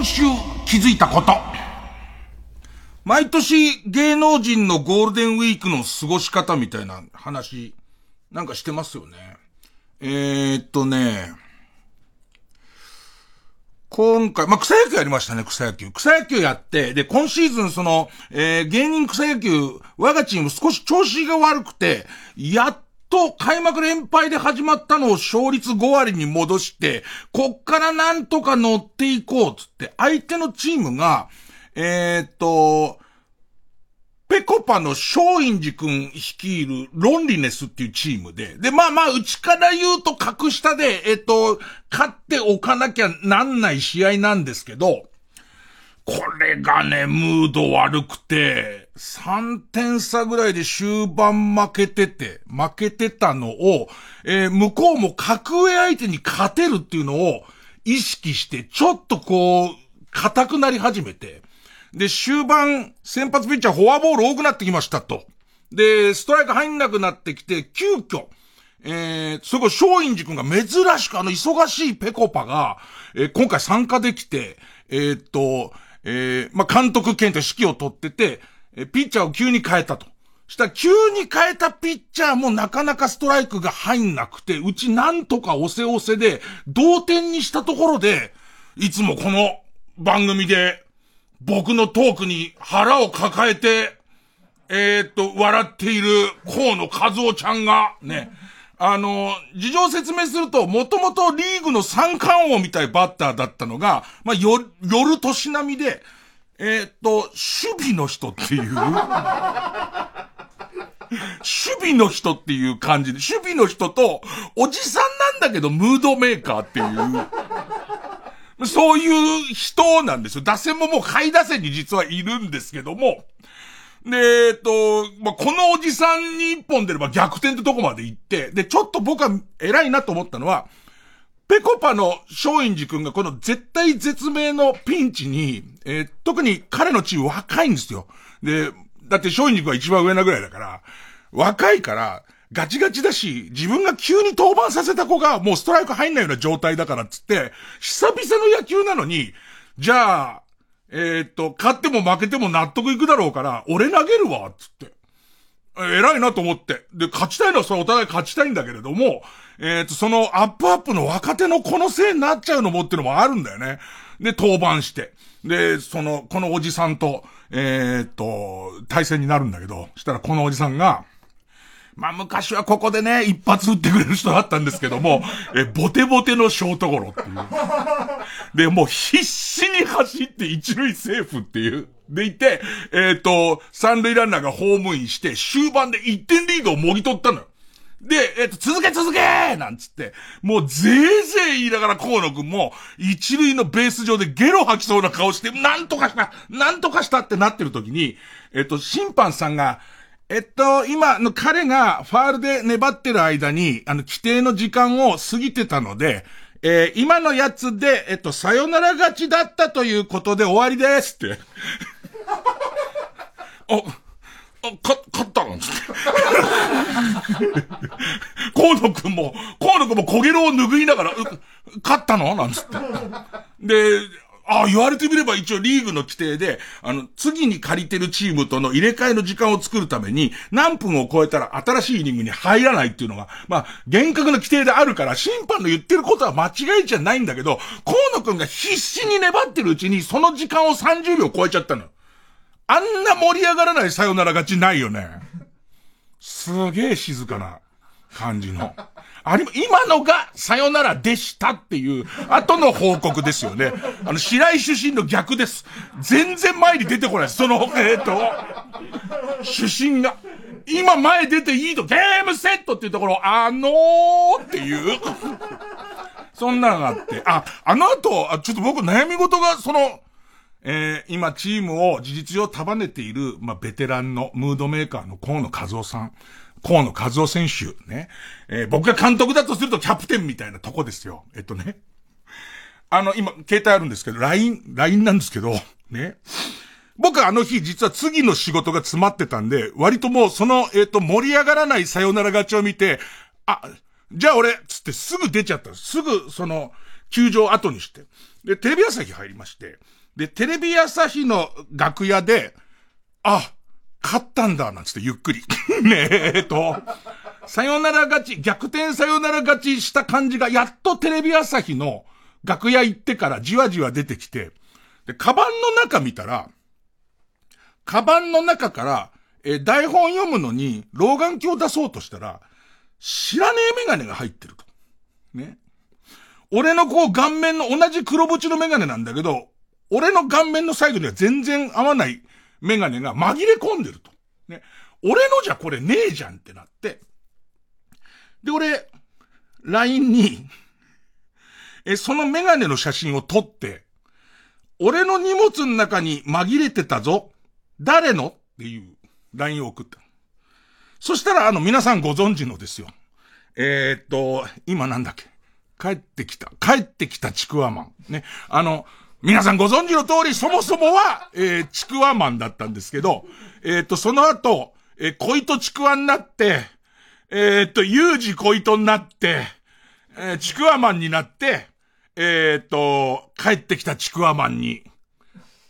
今週気づいたこと。毎年芸能人のゴールデンウィークの過ごし方みたいな話、なんかしてますよね。えー、っとね、今回、まあ、草野球やりましたね、草野球。草野球やって、で、今シーズンその、えー、芸人草野球、我がチーム少し調子が悪くて、やっと開幕連敗で始まったのを勝率5割に戻して、こっからなんとか乗っていこうつって、相手のチームが、えー、っと、ペコパの松陰寺くん率いるロンリネスっていうチームで、で、まあまあ、うちから言うと格下で、えっと、勝っておかなきゃなんない試合なんですけど、これがね、ムード悪くて、3点差ぐらいで終盤負けてて、負けてたのを、えー、向こうも格上相手に勝てるっていうのを意識して、ちょっとこう、硬くなり始めて、で、終盤、先発ピッチャーフォアボール多くなってきましたと。で、ストライク入んなくなってきて、急遽、えー、そこ、松陰寺くんが珍しくあの忙しいペコパが、えー、今回参加できて、えー、っと、えー、まあ、監督兼と指揮を取ってて、えピッチャーを急に変えたと。したら急に変えたピッチャーもなかなかストライクが入んなくて、うちなんとか押せ押せで、同点にしたところで、いつもこの番組で、僕のトークに腹を抱えて、えー、っと、笑っている河野和夫ちゃんが、ね、あの、事情説明すると、もともとリーグの三冠王みたいバッターだったのが、まあ、よ、夜年並みで、えー、っと、守備の人っていう、守備の人っていう感じで、守備の人と、おじさんなんだけど、ムードメーカーっていう、そういう人なんですよ。打線ももう下位打線に実はいるんですけども、で、えっと、まあ、このおじさんに一本出れば逆転ってとこまで行って、で、ちょっと僕は偉いなと思ったのは、ペコパの松陰寺くんがこの絶対絶命のピンチに、えー、特に彼のチーム若いんですよ。で、だって松陰寺くんは一番上なぐらいだから、若いから、ガチガチだし、自分が急に登板させた子がもうストライク入んないような状態だからっつって、久々の野球なのに、じゃあ、えー、っと、勝っても負けても納得いくだろうから、俺投げるわ、つって。偉いなと思って。で、勝ちたいのはそれお互い勝ちたいんだけれども、えー、っと、そのアップアップの若手のこのせいになっちゃうのもっていうのもあるんだよね。で、登板して。で、その、このおじさんと、えー、っと、対戦になるんだけど、したらこのおじさんが、まあ昔はここでね、一発撃ってくれる人だったんですけども、え、ボテボテのショートゴロっていう。で、もう必死に走って一塁セーフっていう。でいて、えっ、ー、と、三塁ランナーがホームインして、終盤で一点リードをもぎ取ったのよ。で、えっ、ー、と、続け続けなんつって、もうぜいぜい言いながら河野くんも、一塁のベース上でゲロ吐きそうな顔して、なんとかした、なんとかしたってなってる時に、えっ、ー、と、審判さんが、えっと、今の彼がファールで粘ってる間に、あの、規定の時間を過ぎてたので、えー、今のやつで、えっと、さよなら勝ちだったということで終わりですって。あ、あ、か、勝ったのつって。河野くんも、河野くんも小ゲロを拭いながら、勝ったのなんつって。で、ああ、言われてみれば一応リーグの規定で、あの、次に借りてるチームとの入れ替えの時間を作るために、何分を超えたら新しいイニングに入らないっていうのが、まあ、厳格な規定であるから、審判の言ってることは間違いじゃないんだけど、河野くんが必死に粘ってるうちに、その時間を30秒超えちゃったの。あんな盛り上がらないさよなら勝ちないよね。すげえ静かな感じの。あり、今のがさよならでしたっていう後の報告ですよね。あの、白井出身の逆です。全然前に出てこない。その、えっ、と、出身が。今前出ていいと、ゲームセットっていうところ、あのーっていう。そんなのがあって。あ、あの後、あちょっと僕悩み事が、その、えー、今チームを事実上束ねている、まあ、ベテランのムードメーカーの河野和夫さん。河野和夫選手、ね。えー、僕が監督だとするとキャプテンみたいなとこですよ。えっとね。あの、今、携帯あるんですけど、LINE、LINE なんですけど、ね。僕あの日実は次の仕事が詰まってたんで、割ともうその、えっ、と、盛り上がらないさよなら勝ちを見て、あ、じゃあ俺、つってすぐ出ちゃった。すぐ、その、球場後にして。で、テレビ朝日入りまして、で、テレビ朝日の楽屋で、あ、勝ったんだ、なんつってゆっくり。ねえ、っと、さよなら勝ち、逆転さよなら勝ちした感じが、やっとテレビ朝日の楽屋行ってからじわじわ出てきて、で、カバンの中見たら、カバンの中から、え台本読むのに、老眼鏡を出そうとしたら、知らねえメガネが入ってると。ね。俺のこう顔面の同じ黒縁のメガネなんだけど、俺の顔面のサイドには全然合わないメガネが紛れ込んでると。ね。俺のじゃこれねえじゃんってなって。で、俺、LINE にえ、そのメガネの写真を撮って、俺の荷物の中に紛れてたぞ。誰の？っていう LINE を送った。そしたら、あの、皆さんご存知のですよ。えー、っと、今なんだっけ？帰ってきた。帰ってきたちくわマン。ね。あの、皆さんご存知の通り、そもそもは、えー、ちくわマンだったんですけど、えー、と、その後、えー、恋とちくわになって、えー、っと、有事恋とになって、えー、ちくわマンになって、えー、と、帰ってきたちくわマンに、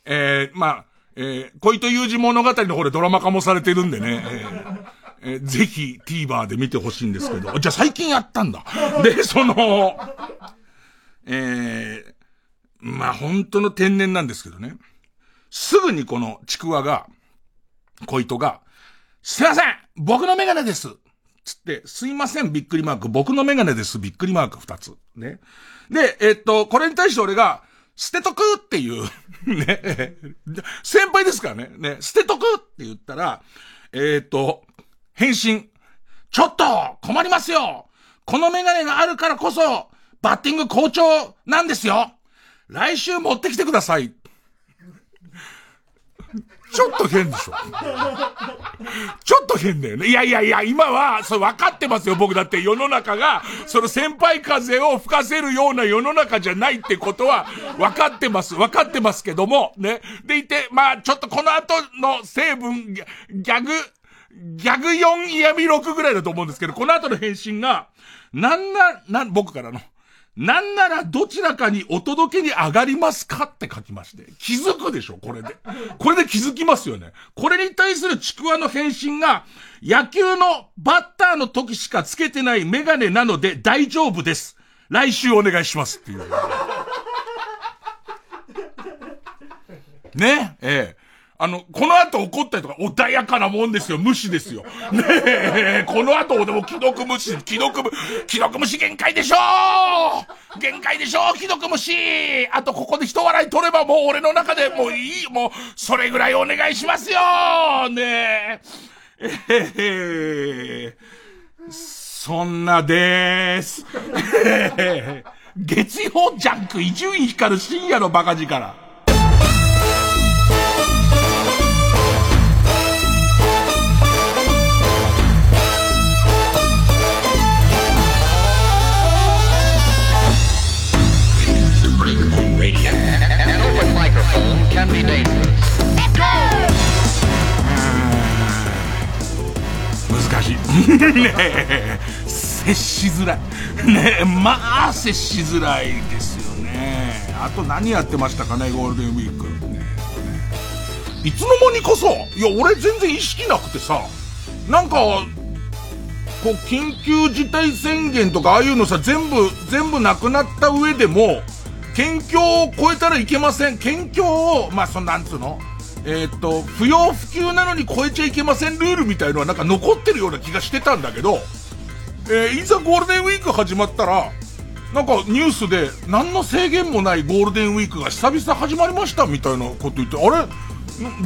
えー、まあ、えー、恋と有事物語の方でドラマ化もされてるんでね、えーえー、ぜひ TVer で見てほしいんですけど、じゃあ最近やったんだ。で、その、えー、まあ本当の天然なんですけどね。すぐにこのちくわが、小糸が、すいません僕のメガネですつって、すいませんびっくりマーク、僕のメガネですびっくりマーク二つ。ね。で、えっと、これに対して俺が、捨てとくっていう、ね。先輩ですからね。ね。捨てとくって言ったら、えっと、返信。ちょっと困りますよこのメガネがあるからこそ、バッティング好調なんですよ来週持ってきてください。ちょっと変でしょちょっと変だよね。いやいやいや、今は、それ分かってますよ。僕だって世の中が、その先輩風を吹かせるような世の中じゃないってことは、分かってます。分かってますけども、ね。でいて、まあ、ちょっとこの後の成分、ギャグ、ギャグ4嫌味6ぐらいだと思うんですけど、この後の返信が、なんな、なん、僕からの、なんならどちらかにお届けに上がりますかって書きまして。気づくでしょこれで。これで気づきますよね。これに対するちくわの返信が、野球のバッターの時しかつけてないメガネなので大丈夫です。来週お願いしますっていう。ねええ。あの、この後怒ったりとか穏やかなもんですよ。無視ですよ。ねえ、この後でも既読無視、既読無、既読無視限界でしょう限界でしょう既読無視あとここで一笑い取ればもう俺の中でもういい、もう、それぐらいお願いしますよねえ。えへそんなでーす。月曜ジャンク伊集院光る深夜のバカ力。し。ねえ、接しづらい。ねえ、まあ、接しづらいですよね。あと何やってましたかね、ゴールデンウィーク。ね、いつの間にかさ、いや、俺全然意識なくてさ、なんか、こう、緊急事態宣言とかああいうのさ、全部、全部なくなった上でも、県境を越えたらいけません。県境を、まあ、その、なんつうの？え、っと、不要不急なのに越えちゃいけませんルールみたいのはなんか残ってるような気がしてたんだけど、えー、いざゴールデンウィーク始まったら、なんかニュースで何の制限もないゴールデンウィークが久々始まりましたみたいなこと言って、あれ？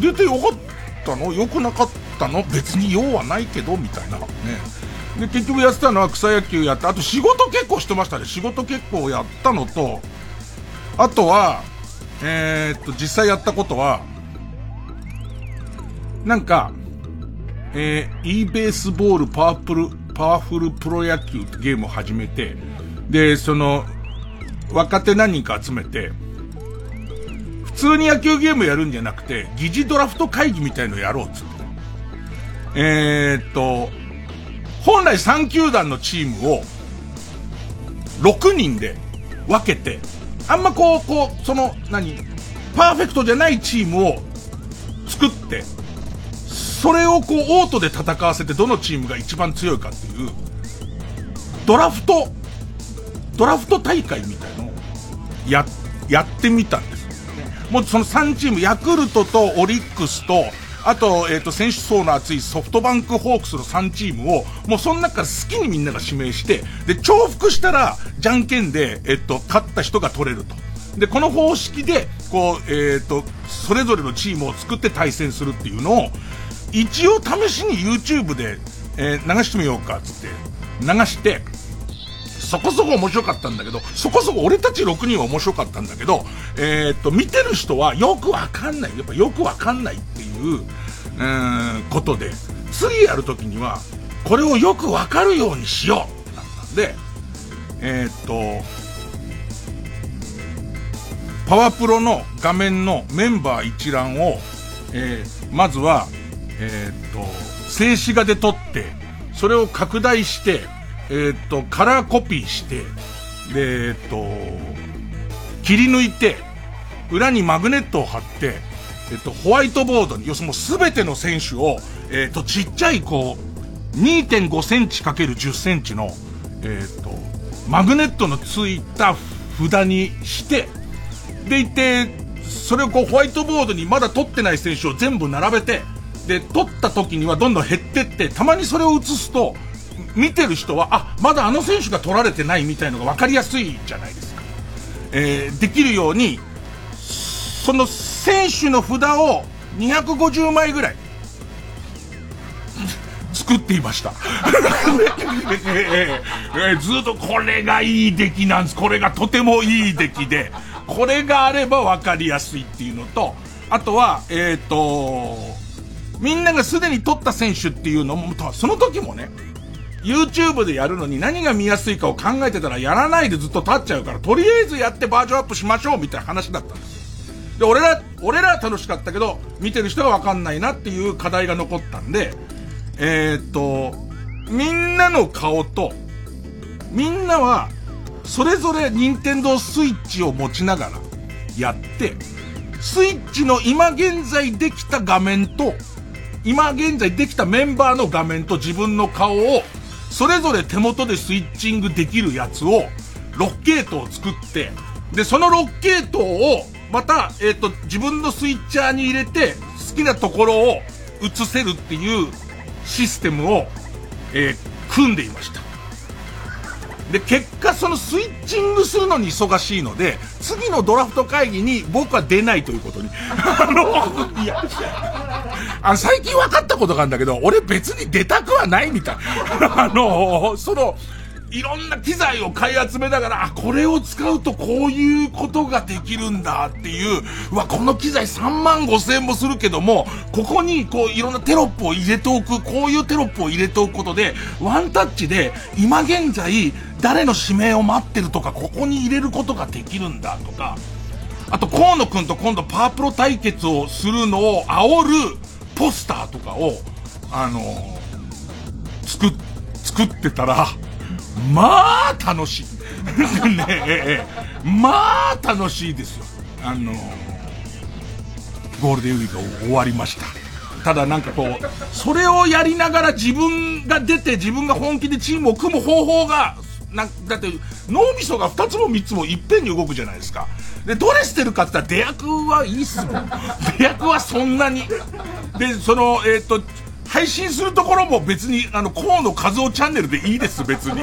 出てよかったの？よくなかったの？別に用はないけどみたいな。ね。で、結局やってたのは草野球やって、あと仕事結構してましたね。仕事結構やったのと、あとは、えー、っと、実際やったことは、なんか、えー、e ベースボールパワフル、パワフルプロ野球ってゲームを始めて、で、その、若手何人か集めて、普通に野球ゲームやるんじゃなくて、疑似ドラフト会議みたいのやろうっつって。えー、っと、本来3球団のチームを、6人で分けて、あんまこう、こう、その、何パーフェクトじゃないチームを作って、それをこう、オートで戦わせてどのチームが一番強いかっていう、ドラフト、ドラフト大会みたいのを、や、やってみたんです。もうその3チーム、ヤクルトとオリックスと、あと、えっ、ー、と、選手層の厚いソフトバンクホークスの3チームを、もうその中から好きにみんなが指名して、で、重複したら、じゃんけんで、えっ、と、勝った人が取れると。で、この方式で、こう、えっ、ー、と、それぞれのチームを作って対戦するっていうのを、一応試しに YouTube で、えー、流してみようか、つって、流して、そこそこ面白かったんだけど、そこそこ俺たち6人は面白かったんだけど、えー、っと、見てる人はよくわかんない。やっぱよくわかんないっていう、うーん、ことで、次やるときには、これをよくわかるようにしようってなったんで、えー、っと、パワプロの画面のメンバー一覧を、えー、まずは、えー、っと、静止画で撮って、それを拡大して、えー、っと、カラーコピーして、で、えっと、切り抜いて、裏にマグネットを貼って、えっと、ホワイトボードに、要するにすべての選手を、えっと、ちっちゃい、こう、2.5センチ ×10 センチの、えっと、マグネットのついた札にして、でいて、それをこうホワイトボードにまだ取ってない選手を全部並べて、で、取った時にはどんどん減ってって、たまにそれを映すと、見てる人は、あ、まだあの選手が取られてないみたいのが分かりやすいじゃないですか。えー、できるように、その選手の札を250枚ぐらい、作っていました。えー、ずっとこれがいい出来なんです。これがとてもいい出来で、これがあれば分かりやすいっていうのと、あとは、えっ、ー、と、みんながすでに取った選手っていうのも、その時もね、YouTube でやるのに何が見やすいかを考えてたらやらないでずっと経っちゃうから、とりあえずやってバージョンアップしましょうみたいな話だったんです。で、俺ら、俺らは楽しかったけど、見てる人がわかんないなっていう課題が残ったんで、えー、っと、みんなの顔と、みんなは、それぞれ任天堂スイッチを持ちながらやって、スイッチの今現在できた画面と、今現在できたメンバーの画面と自分の顔をそれぞれ手元でスイッチングできるやつを、6系統作って、で、その6系統を、また、えっ、ー、と、自分のスイッチャーに入れて、好きなところを映せるっていうシステムを、えー、組んでいました。で、結果そのスイッチングするのに忙しいので、次のドラフト会議に僕は出ないということに。あの、いや、最近分かったことがあるんだけど、俺別に出たくはないみたい。あの、その、いろんな機材を買い集めながら、あ、これを使うとこういうことができるんだっていう、うわ、この機材3万5千円もするけども、ここにこういろんなテロップを入れておく、こういうテロップを入れておくことで、ワンタッチで、今現在、誰の指名を待ってるとか、ここに入れることができるんだとか、あと、河野くんと今度パワープロ対決をするのを煽るポスターとかを、あのー、作、作ってたら、まあ、楽しい。ね、まあ、楽しいですよ。あの、ゴールデンウィーク終わりました。ただなんかこう、それをやりながら自分が出て自分が本気でチームを組む方法が、なだって脳みそが2つも3つもいっぺんに動くじゃないですか。で、どれ捨てるかって言ったら出役はいいっすもん。出役はそんなに。で、その、えっ、ー、と、配信するところも別に、あの、河野和夫チャンネルでいいです、別に。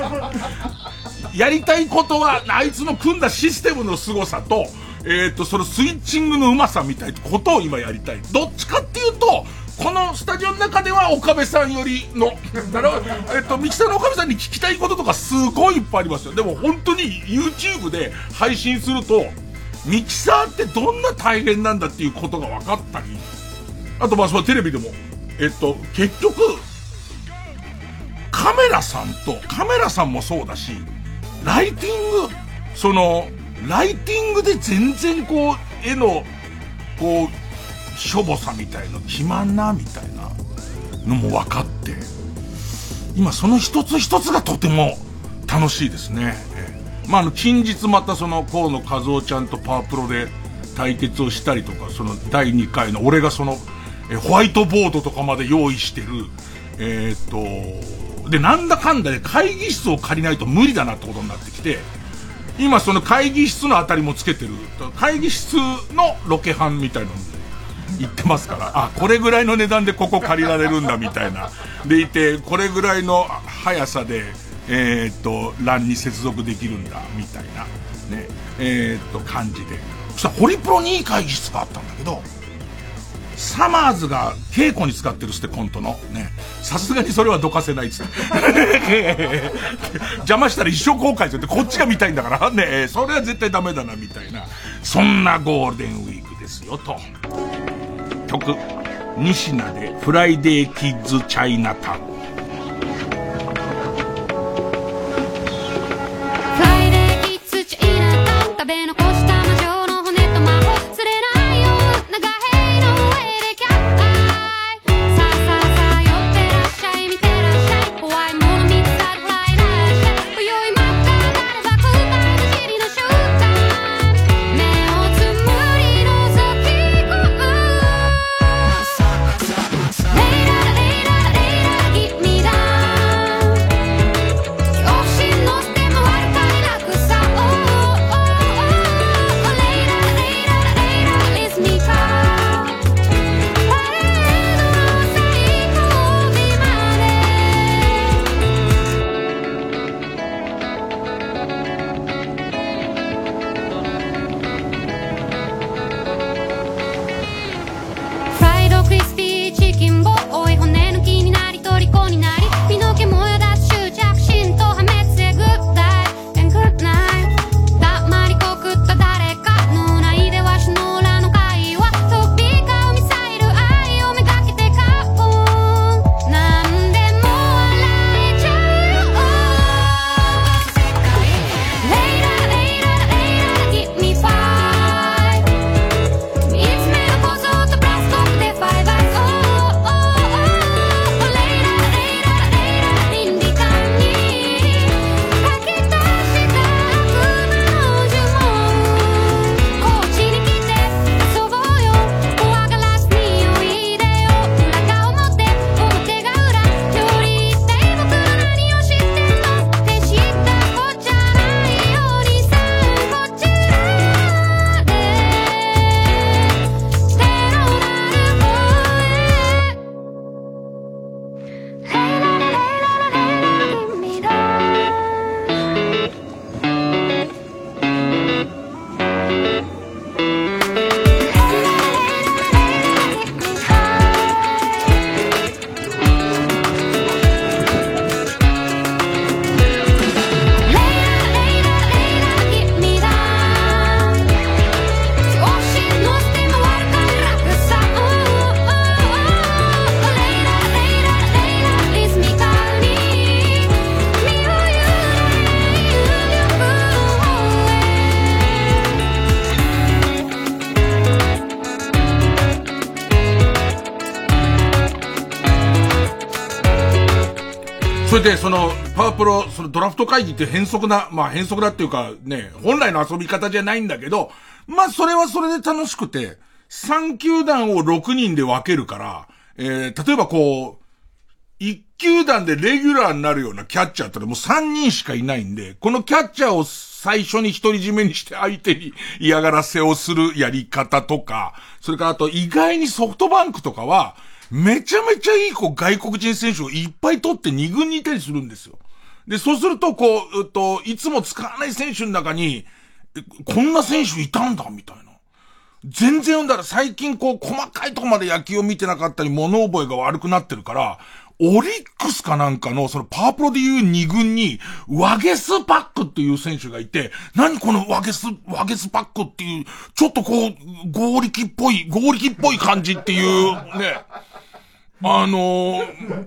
やりたいことは、あいつの組んだシステムの凄さと、えっ、ー、と、そのスイッチングのうまさみたいなことを今やりたい。どっちかっていうと、このスタジオの中では岡部さんよりの、だろ、えっと、ミキサーの岡部さんに聞きたいこととかすごいいっぱいありますよ。でも本当に YouTube で配信すると、ミキサーってどんな大変なんだっていうことが分かったり、あとまあそのテレビでも、えっと、結局、カメラさんと、カメラさんもそうだし、ライティング、その、ライティングで全然こう、絵の、こう、しょぼさみたいの決まんな、みたいなのも分かって、今その一つ一つがとても楽しいですね。まあ、あの、近日またその、河野和夫ちゃんとパワープロで対決をしたりとか、その、第2回の、俺がその、え、ホワイトボードとかまで用意してる、えー、っと、で、なんだかんだで会議室を借りないと無理だなってことになってきて、今その会議室のあたりもつけてる、会議室のロケハンみたいなの言ってますから、あ、これぐらいの値段でここ借りられるんだみたいな。でいて、これぐらいの速さで、えー、っと、LAN に接続できるんだ、みたいな、ね、えー、っと、感じで。そしたら、ホリプロにいい会議室があったんだけど、サマーズが稽古に使ってるってコントの。ね。さすがにそれはどかせないっつって。邪魔したら一生後悔するって、こっちが見たいんだから。ねそれは絶対ダメだな、みたいな。そんなゴールデンウィークですよ、と。曲。西名でフライデーキッズチャイナタウン。それで、その、パワープロ、そのドラフト会議って変則な、まあ変則だっていうかね、本来の遊び方じゃないんだけど、まあそれはそれで楽しくて、3球団を6人で分けるから、えー、例えばこう、1球団でレギュラーになるようなキャッチャーってもう3人しかいないんで、このキャッチャーを最初に独り占めにして相手に嫌がらせをするやり方とか、それからあと意外にソフトバンクとかは、めちゃめちゃいい子外国人選手をいっぱい取って二軍にいたりするんですよ。で、そうすると、こう、うっと、いつも使わない選手の中に、こんな選手いたんだ、みたいな。全然読んだら最近こう、細かいとこまで野球を見てなかったり、物覚えが悪くなってるから、オリックスかなんかの、そのパワープロでいう二軍に、ワゲスパックっていう選手がいて、何このワゲス、ワゲスパックっていう、ちょっとこう、合力っぽい、合力っぽい感じっていう、ね。あのー、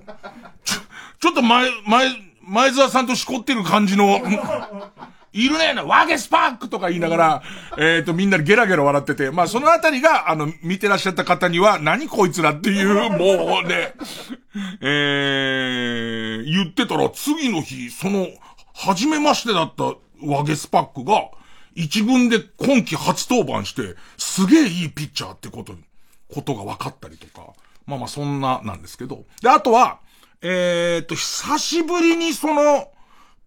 ちょ、ちょっと前、前、前澤さんとしこってる感じの、いるねな、ワゲスパークとか言いながら、えっ、ー、と、みんなでゲラゲラ笑ってて、まあ、そのあたりが、あの、見てらっしゃった方には、何こいつらっていう、もうね、えー、言ってたら、次の日、その、初めましてだったワゲスパックが、一軍で今季初登板して、すげえいいピッチャーってこと、ことが分かったりとか。まあまあそんななんですけど。で、あとは、えー、っと、久しぶりにその、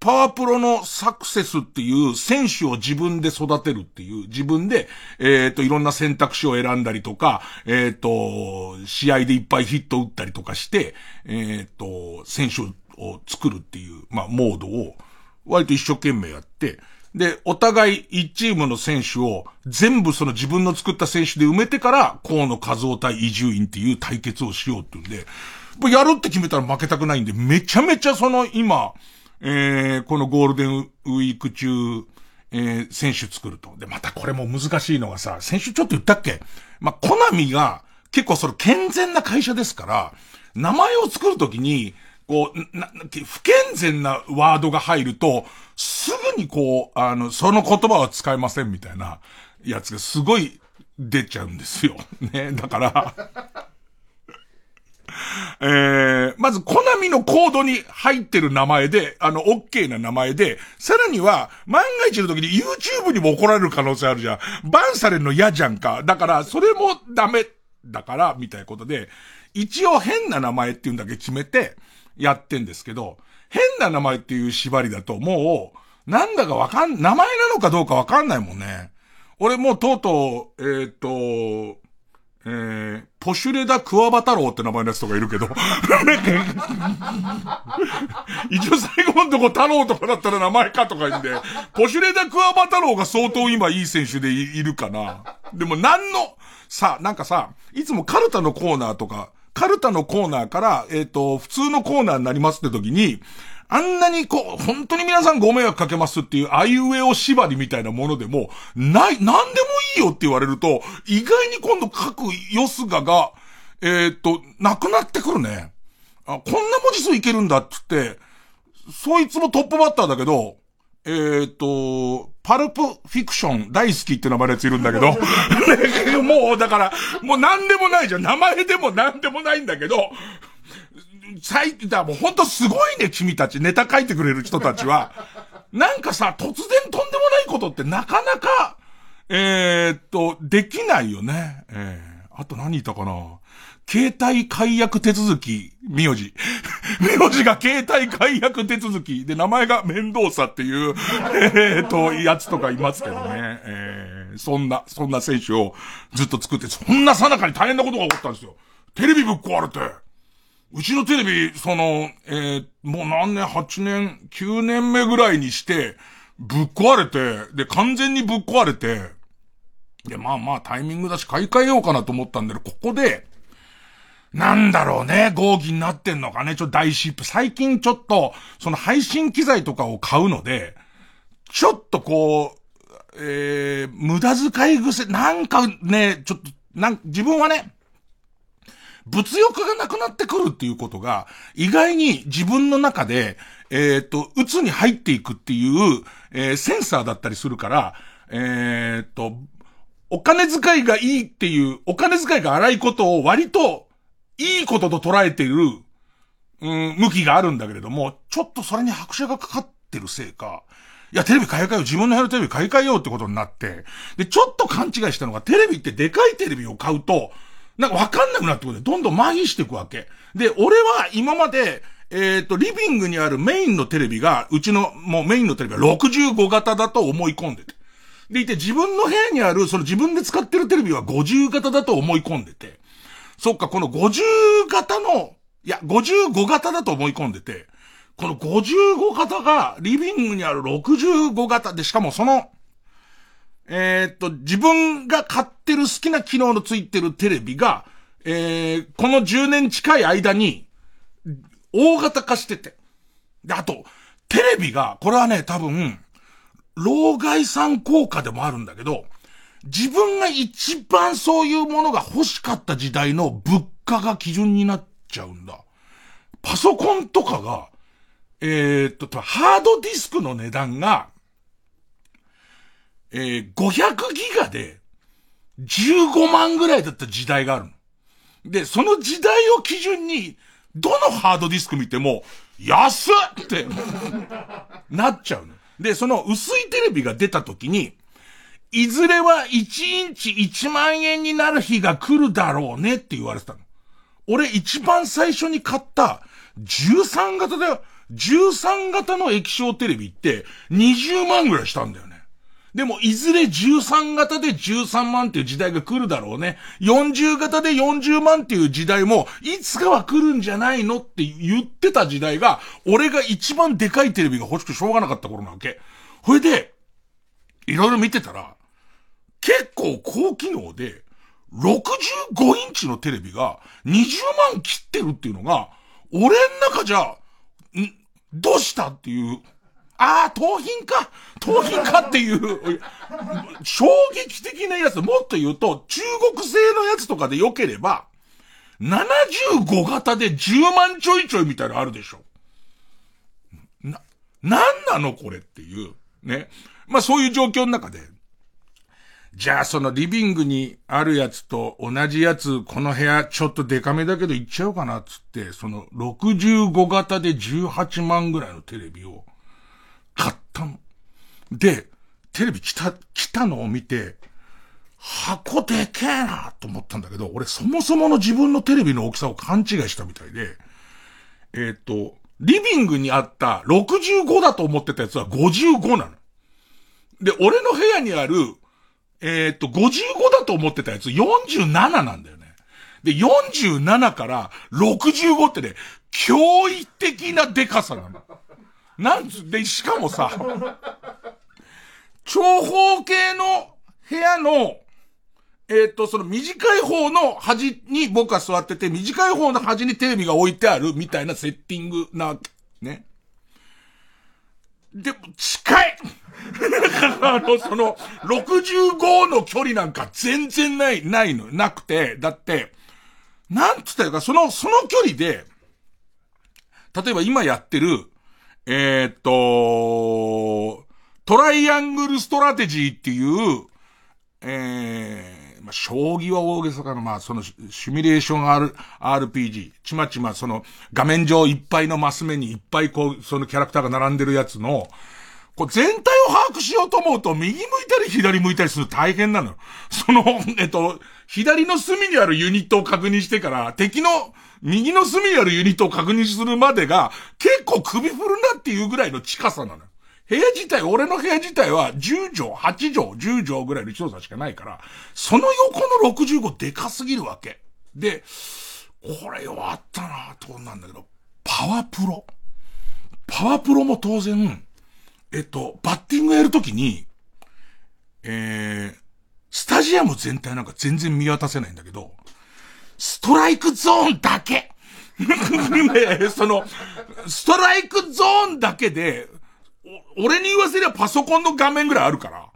パワープロのサクセスっていう選手を自分で育てるっていう、自分で、えっ、と、いろんな選択肢を選んだりとか、えっ、と、試合でいっぱいヒット打ったりとかして、えっ、と、選手を作るっていう、まあ、モードを、割と一生懸命やって、で、お互い一チームの選手を全部その自分の作った選手で埋めてから、河野和夫対伊集院っていう対決をしようっていうんで、やるって決めたら負けたくないんで、めちゃめちゃその今、えー、このゴールデンウィーク中、えー、選手作ると。で、またこれも難しいのがさ、先週ちょっと言ったっけ？まあ、コナミが結構その健全な会社ですから、名前を作るときに、こう、な、不健全なワードが入ると、すぐにこう、あの、その言葉は使えませんみたいなやつがすごい出ちゃうんですよ。ね。だから えー、まず、コナミのコードに入ってる名前で、あの、オッケーな名前で、さらには、万が一の時に YouTube にも怒られる可能性あるじゃん。バンされるの嫌じゃんか。だから、それもダメだから、みたいなことで、一応変な名前っていうんだけ決めて、やってんですけど、変な名前っていう縛りだと、もう、なんだかわかん、名前なのかどうかわかんないもんね。俺もうとうとう、えっ、ー、と、えー、ポシュレダクワバ太郎って名前のやつとかいるけど、一応最後のとこ太郎とかだったら名前かとか言うんで、ポシュレダクワバ太郎が相当今いい選手でいるかな。でも何の、さ、なんかさ、いつもカルタのコーナーとか、カルタのコーナーから、えっ、ー、と、普通のコーナーになりますって時に、あんなにこう、本当に皆さんご迷惑かけますっていう、あいうえお縛りみたいなものでも、ない、なんでもいいよって言われると、意外に今度書くよすがが、えー、っと、なくなってくるね。あ、こんな文字数いけるんだっつって、そいつもトップバッターだけど、えー、っと、パルプフィクション大好きって名前のやついるんだけど、もうだから、もう何でもないじゃん。名前でも何でもないんだけど、最、だもうほんとすごいね、君たち。ネタ書いてくれる人たちは。なんかさ、突然とんでもないことってなかなか、えー、っと、できないよね。えー、あと何言ったかな。携帯解約手続き、名字。名字が携帯解約手続き。で、名前が面倒さっていう、えー、っと、やつとかいますけどね。えー、そんな、そんな選手をずっと作って、そんなさなかに大変なことが起こったんですよ。テレビぶっ壊れて。うちのテレビ、その、えー、もう何年、8年、9年目ぐらいにして、ぶっ壊れて、で、完全にぶっ壊れて、で、まあまあタイミングだし買い替えようかなと思ったんだけど、ここで、なんだろうね、合議になってんのかね、ちょっと大シップ。最近ちょっと、その配信機材とかを買うので、ちょっとこう、えー、無駄遣い癖、なんかね、ちょっと、なん、自分はね、物欲がなくなってくるっていうことが、意外に自分の中で、えっ、ー、と、鬱に入っていくっていう、えー、センサーだったりするから、えっ、ー、と、お金遣いがいいっていう、お金遣いが荒いことを割と、いいことと捉えている、うん、向きがあるんだけれども、ちょっとそれに拍車がかかってるせいか、いや、テレビ買い替えよう。自分の部屋のテレビ買い替えようってことになって、で、ちょっと勘違いしたのが、テレビってでかいテレビを買うと、なんかわかんなくなってくるんどんどん麻痺していくわけ。で、俺は今まで、えっ、ー、と、リビングにあるメインのテレビが、うちの、もうメインのテレビは65型だと思い込んでて。でいて、自分の部屋にある、その自分で使ってるテレビは50型だと思い込んでて。そっか、この50型の、いや、55型だと思い込んでて、この55型が、リビングにある65型で、しかもその、えー、っと、自分が買ってる好きな機能のついてるテレビが、えー、この10年近い間に、大型化してて。で、あと、テレビが、これはね、多分、老害産効果でもあるんだけど、自分が一番そういうものが欲しかった時代の物価が基準になっちゃうんだ。パソコンとかが、えー、っと、ハードディスクの値段が、えー、500ギガで15万ぐらいだった時代があるの。で、その時代を基準に、どのハードディスク見ても、安っってなっちゃうの。で、その薄いテレビが出た時に、いずれは1インチ1万円になる日が来るだろうねって言われてたの。俺一番最初に買った13型だよ。13型の液晶テレビって20万ぐらいしたんだよね。でも、いずれ13型で13万っていう時代が来るだろうね。40型で40万っていう時代も、いつかは来るんじゃないの？って言ってた時代が、俺が一番でかいテレビが欲しくしょうがなかった頃なわけ。ほいで、いろいろ見てたら、結構高機能で、65インチのテレビが20万切ってるっていうのが、俺ん中じゃ、ん、どうしたっていう、ああ、盗品か盗品かっていう、衝撃的なやつ、もっと言うと、中国製のやつとかで良ければ、75型で10万ちょいちょいみたいなのあるでしょ。な、なんなのこれっていう。ね。まあそういう状況の中で、じゃあそのリビングにあるやつと同じやつ、この部屋ちょっとデカめだけど行っちゃおうかなっつって、その65型で18万ぐらいのテレビを買ったの。で、テレビ来た、来たのを見て、箱でけえなと思ったんだけど、俺そもそもの自分のテレビの大きさを勘違いしたみたいで、えっ、ー、と、リビングにあった65だと思ってたやつは55なの。で、俺の部屋にあるえー、っと、55だと思ってたやつ47なんだよね。で、47から65ってね、驚異的なデカさなの。なんつ、で、しかもさ、長方形の部屋の、えー、っと、その短い方の端に僕は座ってて、短い方の端にテレビが置いてあるみたいなセッティングな。ね。で、近い あの、その、65の距離なんか全然ない、ないの、なくて、だって、なんつったらか、その、その距離で、例えば今やってる、えー、っと、トライアングルストラテジーっていう、えー、まあ、将棋は大げさかな、まあ、その、シミュレーション R、RPG、ちまちま、その、画面上いっぱいのマス目にいっぱいこう、そのキャラクターが並んでるやつの、こう全体を把握しようと思うと、右向いたり左向いたりする大変なの。その、えっと、左の隅にあるユニットを確認してから、敵の右の隅にあるユニットを確認するまでが、結構首振るなっていうぐらいの近さなの。部屋自体、俺の部屋自体は10畳、8畳、10畳ぐらいの広さしかないから、その横の65でかすぎるわけ。で、これ弱ったなと思うんだけど、パワプロ。パワプロも当然、えっと、バッティングやるときに、えー、スタジアム全体なんか全然見渡せないんだけど、ストライクゾーンだけね、その、ストライクゾーンだけで、俺に言わせればパソコンの画面ぐらいあるから。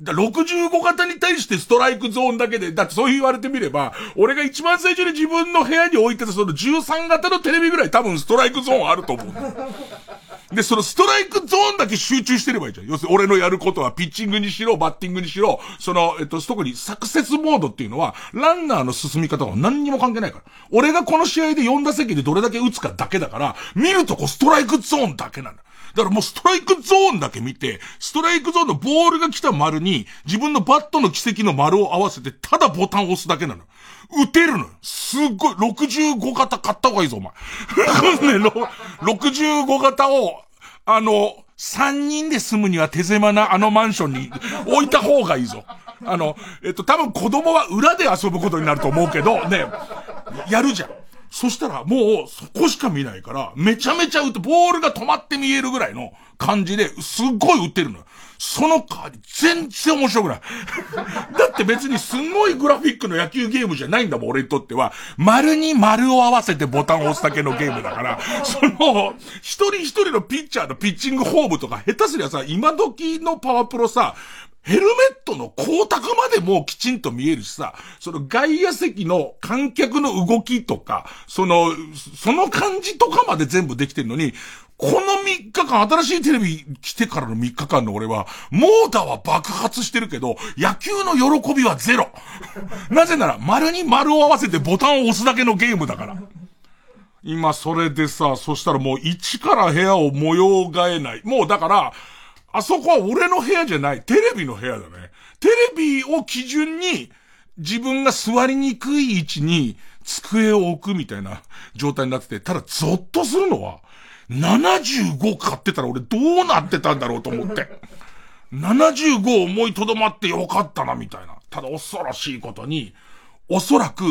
だ65型に対してストライクゾーンだけで、だってそう言われてみれば、俺が一番最初に自分の部屋に置いてたその13型のテレビぐらい多分ストライクゾーンあると思う。で、そのストライクゾーンだけ集中してればいいじゃん。要するに俺のやることはピッチングにしろ、バッティングにしろ、その、えっと、特にサクセスモードっていうのは、ランナーの進み方は何にも関係ないから。俺がこの試合で4打席でどれだけ打つかだけだから、見るとこストライクゾーンだけなんだ。だからもうストライクゾーンだけ見て、ストライクゾーンのボールが来た丸に、自分のバットの奇跡の丸を合わせて、ただボタンを押すだけなの。打てるの。すっごい、65型買った方がいいぞ、お前。ね、65型を、あの、3人で住むには手狭なあのマンションに置いた方がいいぞ。あの、えっと、多分子供は裏で遊ぶことになると思うけど、ね、やるじゃん。そしたらもうそこしか見ないから、めちゃめちゃ打って、ボールが止まって見えるぐらいの感じで、すっごい打ってるのよ。その代わり全然面白くない。だって別にすごいグラフィックの野球ゲームじゃないんだもん、俺にとっては。丸に丸を合わせてボタンを押すだけのゲームだから、その、一人一人のピッチャーのピッチングフォームとか、下手すりゃさ、今時のパワープロさ、ヘルメットの光沢までもきちんと見えるしさ、その外野席の観客の動きとか、その、その感じとかまで全部できてるのに、この3日間、新しいテレビ来てからの3日間の俺は、モーターは爆発してるけど、野球の喜びはゼロ。なぜなら、丸に丸を合わせてボタンを押すだけのゲームだから。今それでさ、そしたらもう一から部屋を模様替えない。もうだから、あそこは俺の部屋じゃない、テレビの部屋だね。テレビを基準に、自分が座りにくい位置に机を置くみたいな状態になってて、ただゾッとするのは、75買ってたら俺どうなってたんだろうと思って。75思いとどまってよかったな、みたいな。ただ恐ろしいことに、おそらく、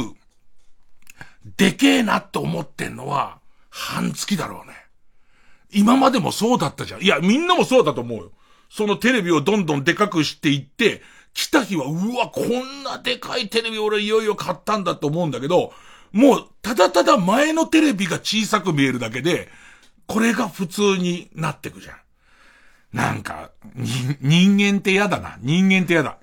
でけえなって思ってんのは、半月だろうね。今までもそうだったじゃん。いや、みんなもそうだと思うよ。そのテレビをどんどんでかくしていって、来た日は、うわ、こんなでかいテレビ俺いよいよ買ったんだと思うんだけど、もう、ただただ前のテレビが小さく見えるだけで、これが普通になってくじゃん。なんか、人間って嫌だな。人間って嫌だ。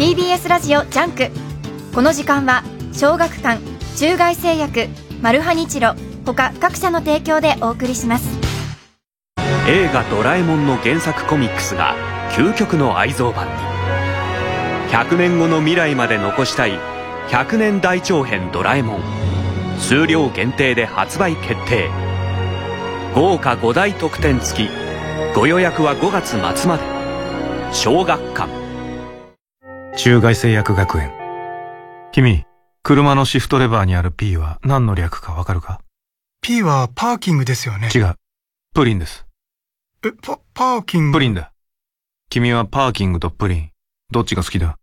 TBS ラジオジャンク。この時間は小学館中外製薬マルハニチロ他各社の提供でお送りします。映画「ドラえもん」の原作コミックスが究極の愛蔵版に。100年後の未来まで残したい100年大長編ドラえもん。数量限定で発売決定。豪華5大特典付き。ご予約は5月末まで。小学館。中外製薬学園。君、車のシフトレバーにある P は何の略かわかるか ?P はパーキングですよね。違う。プリンです。え、パ、パーキング？プリンだ。君はパーキングとプリン、どっちが好きだ？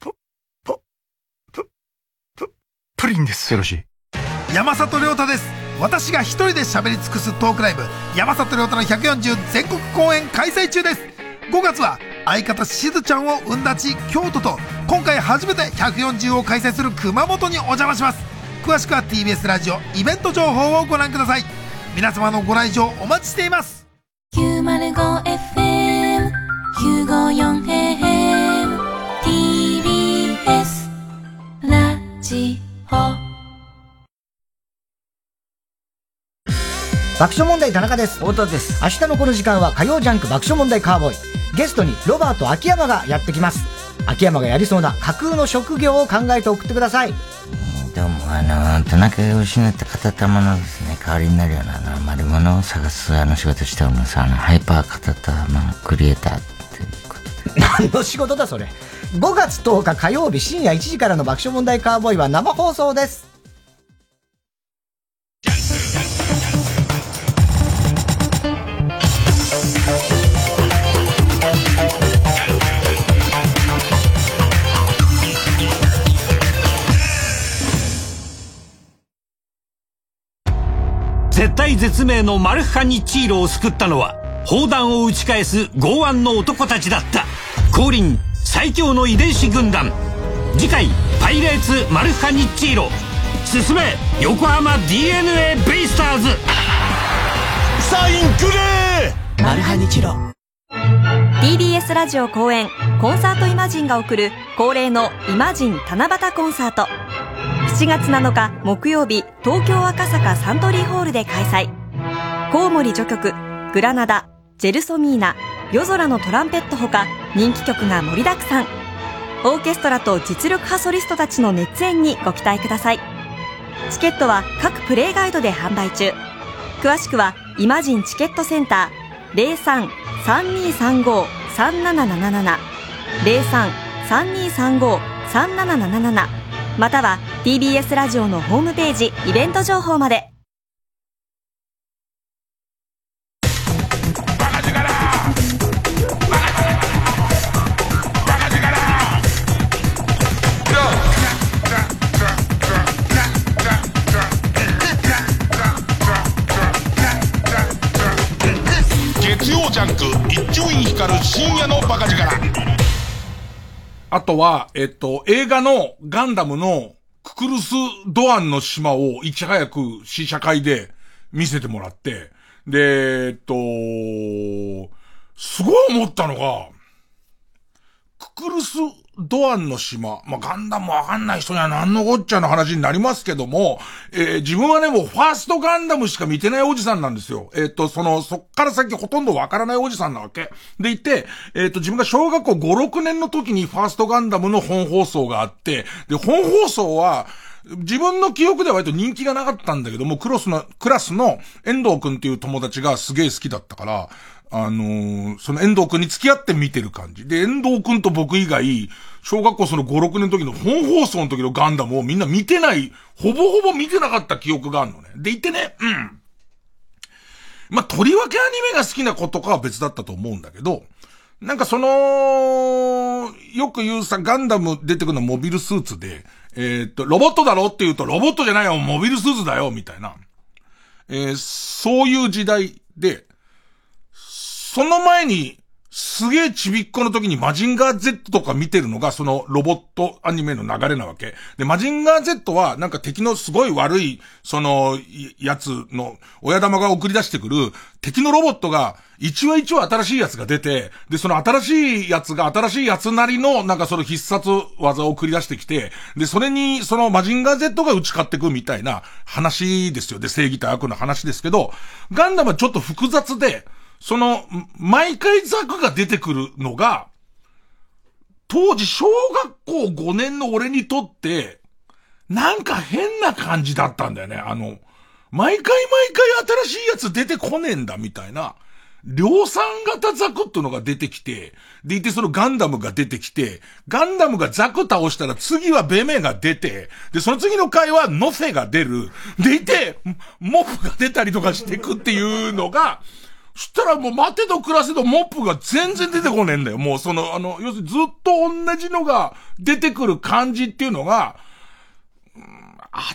パ、パ、プ、プ、プリンです。よろしい。山里亮太です。私が一人で喋り尽くすトークライブ、山里亮太の140全国公演開催中です。5月は相方しずちゃんを生んだ地京都と今回初めて140を開催する熊本にお邪魔します。詳しくは TBS ラジオイベント情報をご覧ください。皆様のご来場お待ちしています。905FM954AM TBS ラジオ。爆笑問題田中です。太田です。明日のこの時間は火曜ジャンク爆笑問題カーボーイ。ゲストにロバート秋山がやってきます。秋山がやりそうな架空の職業を考えて送ってください。どうも、あの、田中が失った片玉のですね、代わりになるような、あの、丸物を探すあの仕事しております。あの、ハイパー片玉クリエイターっていうことで。何の仕事だ、それ。5月10日火曜日深夜1時からの爆笑問題カーボーイは生放送です。体絶命のマルハニチーロを救ったのは砲弾を打ち返す剛腕の男たちだった。降臨最強の遺伝子軍団。次回パイレーツマルハニチーロ。進め横浜 d n a ベイスターズ。サインくれマルハニチロ。TBS ラジオ公演コンサートイマジンが送る恒例のイマジン七夕コンサート7月7日木曜日東京赤坂サントリーホールで開催。コウモリ序曲グラナダジェルソミーナ夜空のトランペットほか人気曲が盛りだくさん。オーケストラと実力派ソリストたちの熱演にご期待ください。チケットは各プレイガイドで販売中。詳しくはイマジンチケットセンター03-3235-3777 03-3235-3777または TBS ラジオのホームページイベント情報まで。あとは、えっと、映画のガンダムのククルス・ドアンの島をいち早く試写会で見せてもらって、で、えっと、すごい思ったのが、ククルスドアンの島。まあ、ガンダムわかんない人には何のこっちゃの話になりますけども、えー、自分はね、もうファーストガンダムしか見てないおじさんなんですよ。えっ、ー、と、その、そっから先ほとんどわからないおじさんなわけ。でいて、えっ、ー、と、自分が小学校5、6年の時にファーストガンダムの本放送があって、で、本放送は、自分の記憶では割と人気がなかったんだけども、クロスの、クラスの遠藤くんっていう友達がすげえ好きだったから、あのー、その遠藤くんに付き合って見てる感じ。で、遠藤くんと僕以外、小学校その5、6年の時の本放送の時のガンダムをみんな見てない、ほぼほぼ見てなかった記憶があるのね。で、言ってね、うん。まあ、とりわけアニメが好きな子とかは別だったと思うんだけど、なんかその、よく言うさ、ガンダム出てくるのモビルスーツで、えー、っと、ロボットだろって言うと、ロボットじゃないよ、モビルスーツだよ、みたいな。えー、そういう時代で、その前に、すげえちびっこの時にマジンガー Z とか見てるのがそのロボットアニメの流れなわけ。で、マジンガー Z はなんか敵のすごい悪い、その、やつの親玉が送り出してくる敵のロボットが一話一話新しいやつが出て、で、その新しいやつが新しいやつなりのなんかその必殺技を繰り出してきて、で、それにそのマジンガー Z が打ち勝ってくみたいな話ですよ。で、正義と悪の話ですけど、ガンダムはちょっと複雑で、その、毎回ザクが出てくるのが、当時小学校5年の俺にとって、なんか変な感じだったんだよね。あの、毎回毎回新しいやつ出てこねえんだみたいな。量産型ザクってのが出てきて、でいてそのガンダムが出てきて、ガンダムがザク倒したら次はベメが出て、で、その次の回はノフェが出る。でいて、モフが出たりとかしてくっていうのが、したらもう待てと暮らせとモップが全然出てこねえんだよ。もうその、あの、要するにずっと同じのが出てくる感じっていうのが、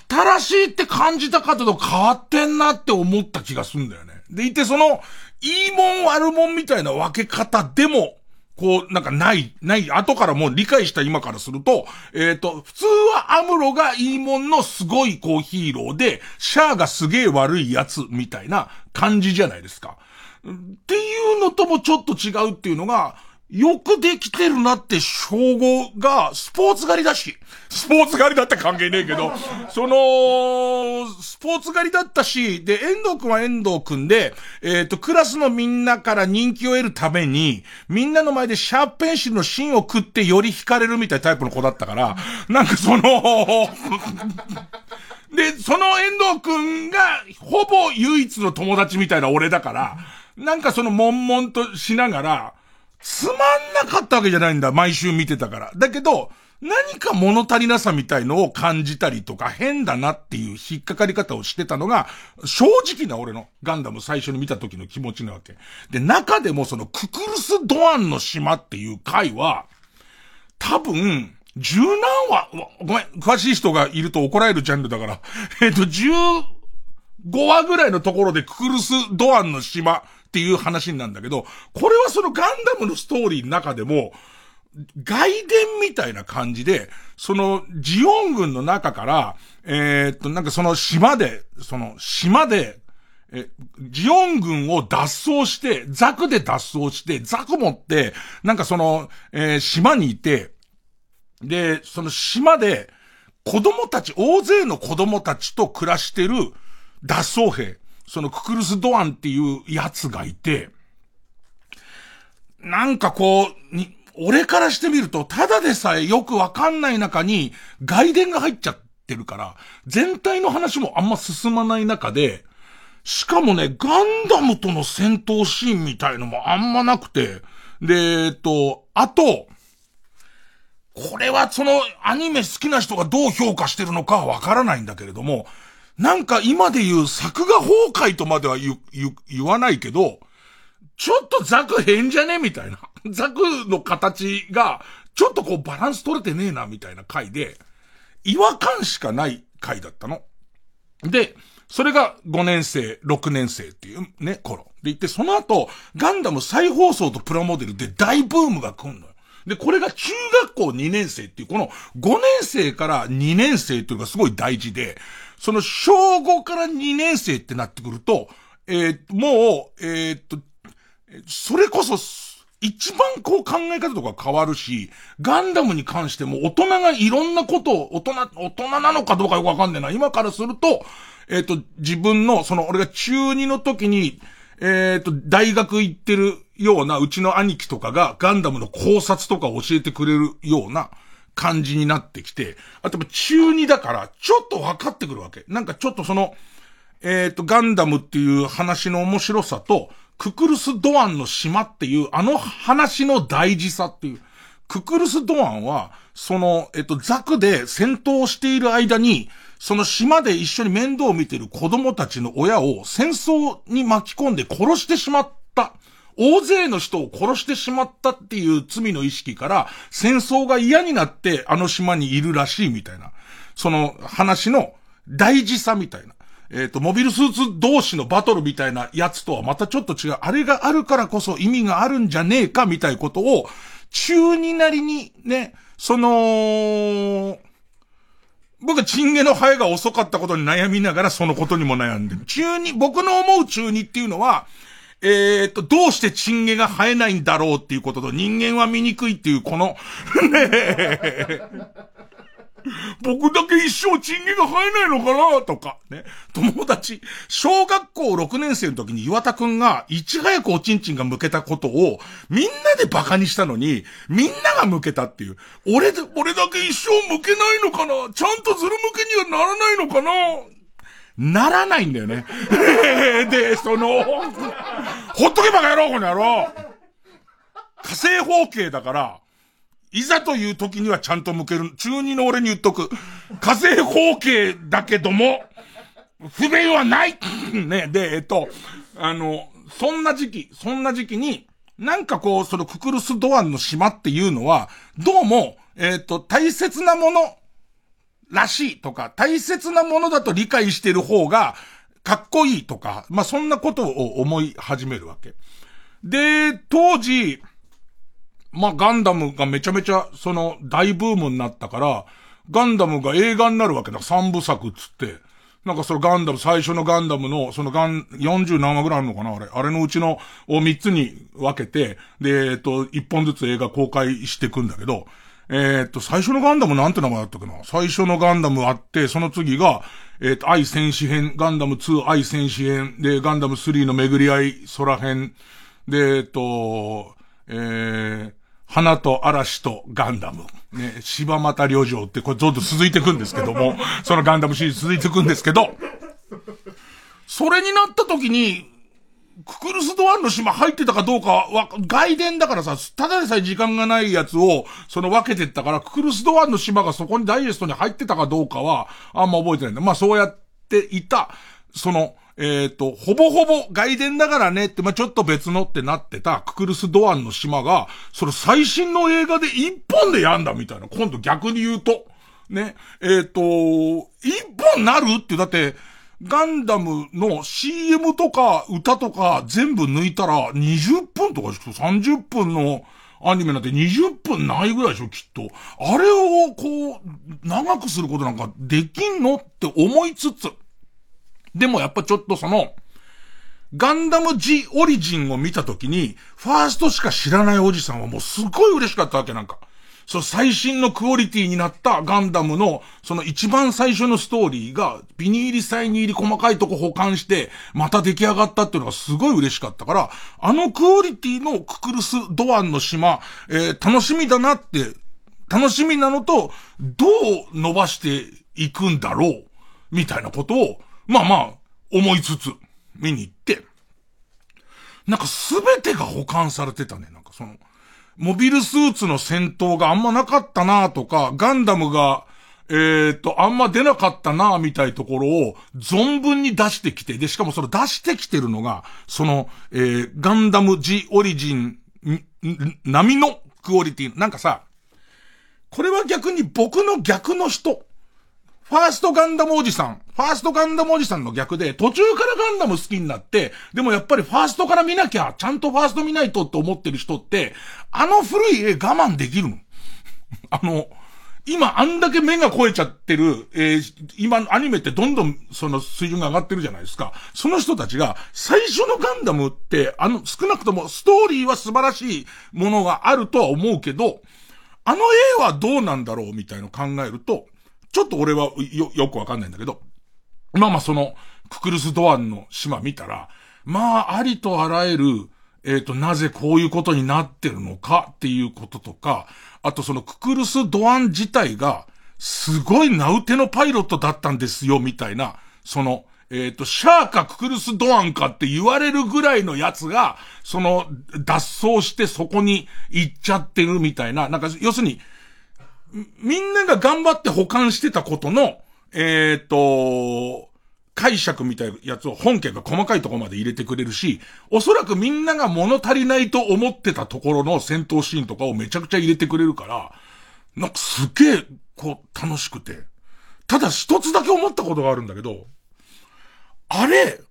新しいって感じたかと変わってんなって思った気がするんだよね。でいてその、いいもん悪もんみたいな分け方でも、こう、なんかない、ない、後からもう理解した今からすると、えっ、ー、と、普通はアムロがいいもんのすごいこうヒーローで、シャアがすげえ悪いやつみたいな感じじゃないですか。っていうのともちょっと違うっていうのが、よくできてるなって称号が、スポーツ狩りだし、スポーツ狩りだって関係ねえけど、その、スポーツ狩りだったし、で、遠藤くんは遠藤くんで、えっ、ー、と、クラスのみんなから人気を得るために、みんなの前でシャープペンシルの芯を食ってより惹かれるみたいなタイプの子だったから、なんかそので、その遠藤くんが、ほぼ唯一の友達みたいな俺だから、なんかその悶々としながら、つまんなかったわけじゃないんだ、毎週見てたから。だけど、何か物足りなさみたいのを感じたりとか、変だなっていう引っかかり方をしてたのが、正直な俺のガンダム最初に見た時の気持ちなわけ。で、中でもそのククルス・ドアンの島っていう回は、多分、十何話、ごめん、詳しい人がいると怒られるジャンルだから、えっと、十五話ぐらいのところでククルス・ドアンの島っていう話なんだけど、これはそのガンダムのストーリーの中でも、外伝みたいな感じで、その、ジオン軍の中から、えー、っと、なんかその島で、その島で、え、ジオン軍を脱走して、ザクで脱走して、ザク持って、なんかその、えー、島にいて、で、その島で、子供たち、大勢の子供たちと暮らしてる脱走兵。そのククルス・ドアンっていうやつがいて、なんかこう、に、俺からしてみると、ただでさえよくわかんない中に外伝が入っちゃってるから、全体の話もあんま進まない中で、しかもね、ガンダムとの戦闘シーンみたいのもあんまなくて、で、えっと、あと、これはそのアニメ好きな人がどう評価してるのかはわからないんだけれども、なんか今で言う作画崩壊とまでは言、言、言わないけど、ちょっとザク変じゃねみたいな。ザクの形が、ちょっとこうバランス取れてねえな、みたいな回で、違和感しかない回だったの。で、それが5年生、6年生っていうね、頃。で言って、その後、ガンダム再放送とプラモデルで大ブームが来んのよ。で、これが中学校2年生っていう、この5年生から2年生っていうのがすごい大事で、その小5から2年生ってなってくると、えー、もう、えー、っと、それこそ、一番こう考え方とか変わるし、ガンダムに関しても大人がいろんなことを、大人、大人なのかどうかよくわかんないな。今からすると、えっ、と、自分の、その、俺が中2の時に、えっ、と、大学行ってるような、うちの兄貴とかがガンダムの考察とか教えてくれるような感じになってきて、あとも中2だから、ちょっと分かってくるわけ。なんかちょっとその、えっ、と、ガンダムっていう話の面白さと、ククルス・ドアンの島っていう、あの話の大事さっていう。ククルス・ドアンは、その、えっと、ザクで戦闘している間に、その島で一緒に面倒を見てる子供たちの親を戦争に巻き込んで殺してしまった。大勢の人を殺してしまったっていう罪の意識から、戦争が嫌になってあの島にいるらしいみたいな。その話の大事さみたいな。えっ、ー、と、モビルスーツ同士のバトルみたいなやつとはまたちょっと違う。あれがあるからこそ意味があるんじゃねえかみたいなことを、中になりにね、その、僕はチンゲの生えが遅かったことに悩みながらそのことにも悩んでる。中に、僕の思う中にっていうのは、えっ、と、どうしてチンゲが生えないんだろうっていうことと人間は醜いっていうこの、ねえ。僕だけ一生チンゲが生えないのかなとか、ね。友達、小学校6年生の時に岩田くんがいち早くおちんちんが向けたことをみんなで馬鹿にしたのに、みんなが向けたっていう。俺、俺だけ一生向けないのかな？ちゃんとズル向けにはならないのかな？ならないんだよね。で、その、ほっとけばか野郎、この野郎火星方形だから、いざという時にはちゃんと向ける。中二の俺に言っとく。火星方形だけども、不便はないね、で、えっと、あの、そんな時期、そんな時期に、なんかこう、そのククルスドアンの島っていうのは、どうも、えっ、と、大切なものらしいとか、大切なものだと理解してる方が、かっこいいとか、まあ、そんなことを思い始めるわけ。で、当時、まあ、ガンダムがめちゃめちゃ、その、大ブームになったから、ガンダムが映画になるわけだ。三部作っつって。なんかそのガンダム、最初のガンダムの、そのガン、40何話ぐらいあるのかなあれ。あれのうちの、を3つに分けて、で、えっと、1本ずつ映画公開していくんだけど、えっと、最初のガンダムなんて名前だったっけな？最初のガンダムあって、その次が、えっと、愛戦士編、ガンダム2愛戦士編、で、ガンダム3の巡り合い空編、で、えっと、えー、花と嵐とガンダム。ね、柴又旅情ってこれどんどん続いていくんですけども、そのガンダムシリーズ続いていくんですけど、それになった時に、ククルスドアンの島入ってたかどうかは、外伝だからさ、ただでさえ時間がないやつを、その分けてったから、ククルスドアンの島がそこにダイジェストに入ってたかどうかは、あんま覚えてないんだ。まあそうやっていた、その、えっ、ー、と、ほぼほぼ外伝だからねって、まあ、ちょっと別のってなってたククルス・ドアンの島が、その最新の映画で一本でやんだみたいな。今度逆に言うと。ね。えっ、ー、と、一本なるって、だって、ガンダムの CM とか歌とか全部抜いたら20分とか30分のアニメなんて20分ないぐらいでしょ、きっと。あれをこう、長くすることなんかできんのって思いつつ、でもやっぱちょっとその、ガンダム G オリジンを見たときに、ファーストしか知らないおじさんはもうすごい嬉しかったわけなんか。そう、最新のクオリティになったガンダムの、その一番最初のストーリーが、ビニールサイニール細かいとこ保管して、また出来上がったっていうのがすごい嬉しかったから、あのクオリティのククルスドアンの島、えー、楽しみだなって、楽しみなのと、どう伸ばしていくんだろう、みたいなことを、まあまあ、思いつつ、見に行って、なんかすべてが保管されてたね。なんかその、モビルスーツの戦闘があんまなかったなとか、ガンダムが、えー、っと、あんま出なかったなみたいところを存分に出してきて、で、しかもその出してきてるのが、その、えー、ガンダム G オリジン、並みのクオリティ。なんかさ、これは逆に僕の逆の人。ファーストガンダムおじさん、ファーストガンダムおじさんの逆で、途中からガンダム好きになって、でもやっぱりファーストから見なきゃ、ちゃんとファースト見ないとって思ってる人って、あの古い絵我慢できるの あの、今あんだけ目が超えちゃってる、えー、今アニメってどんどんその水準が上がってるじゃないですか。その人たちが最初のガンダムって、あの、少なくともストーリーは素晴らしいものがあるとは思うけど、あの絵はどうなんだろうみたいの考えると、ちょっと俺はよ、よくわかんないんだけど、まあまあその、ククルス・ドアンの島見たら、まあ、ありとあらゆる、えっ、ー、と、なぜこういうことになってるのかっていうこととか、あとそのククルス・ドアン自体が、すごい名うてのパイロットだったんですよ、みたいな、その、えっ、ー、と、シャーかククルス・ドアンかって言われるぐらいのやつが、その、脱走してそこに行っちゃってるみたいな、なんか、要するに、みんなが頑張って保管してたことの、えっ、ー、と、解釈みたいなやつを本家が細かいところまで入れてくれるし、おそらくみんなが物足りないと思ってたところの戦闘シーンとかをめちゃくちゃ入れてくれるから、なんかすげえ、こう、楽しくて。ただ一つだけ思ったことがあるんだけど、あれ、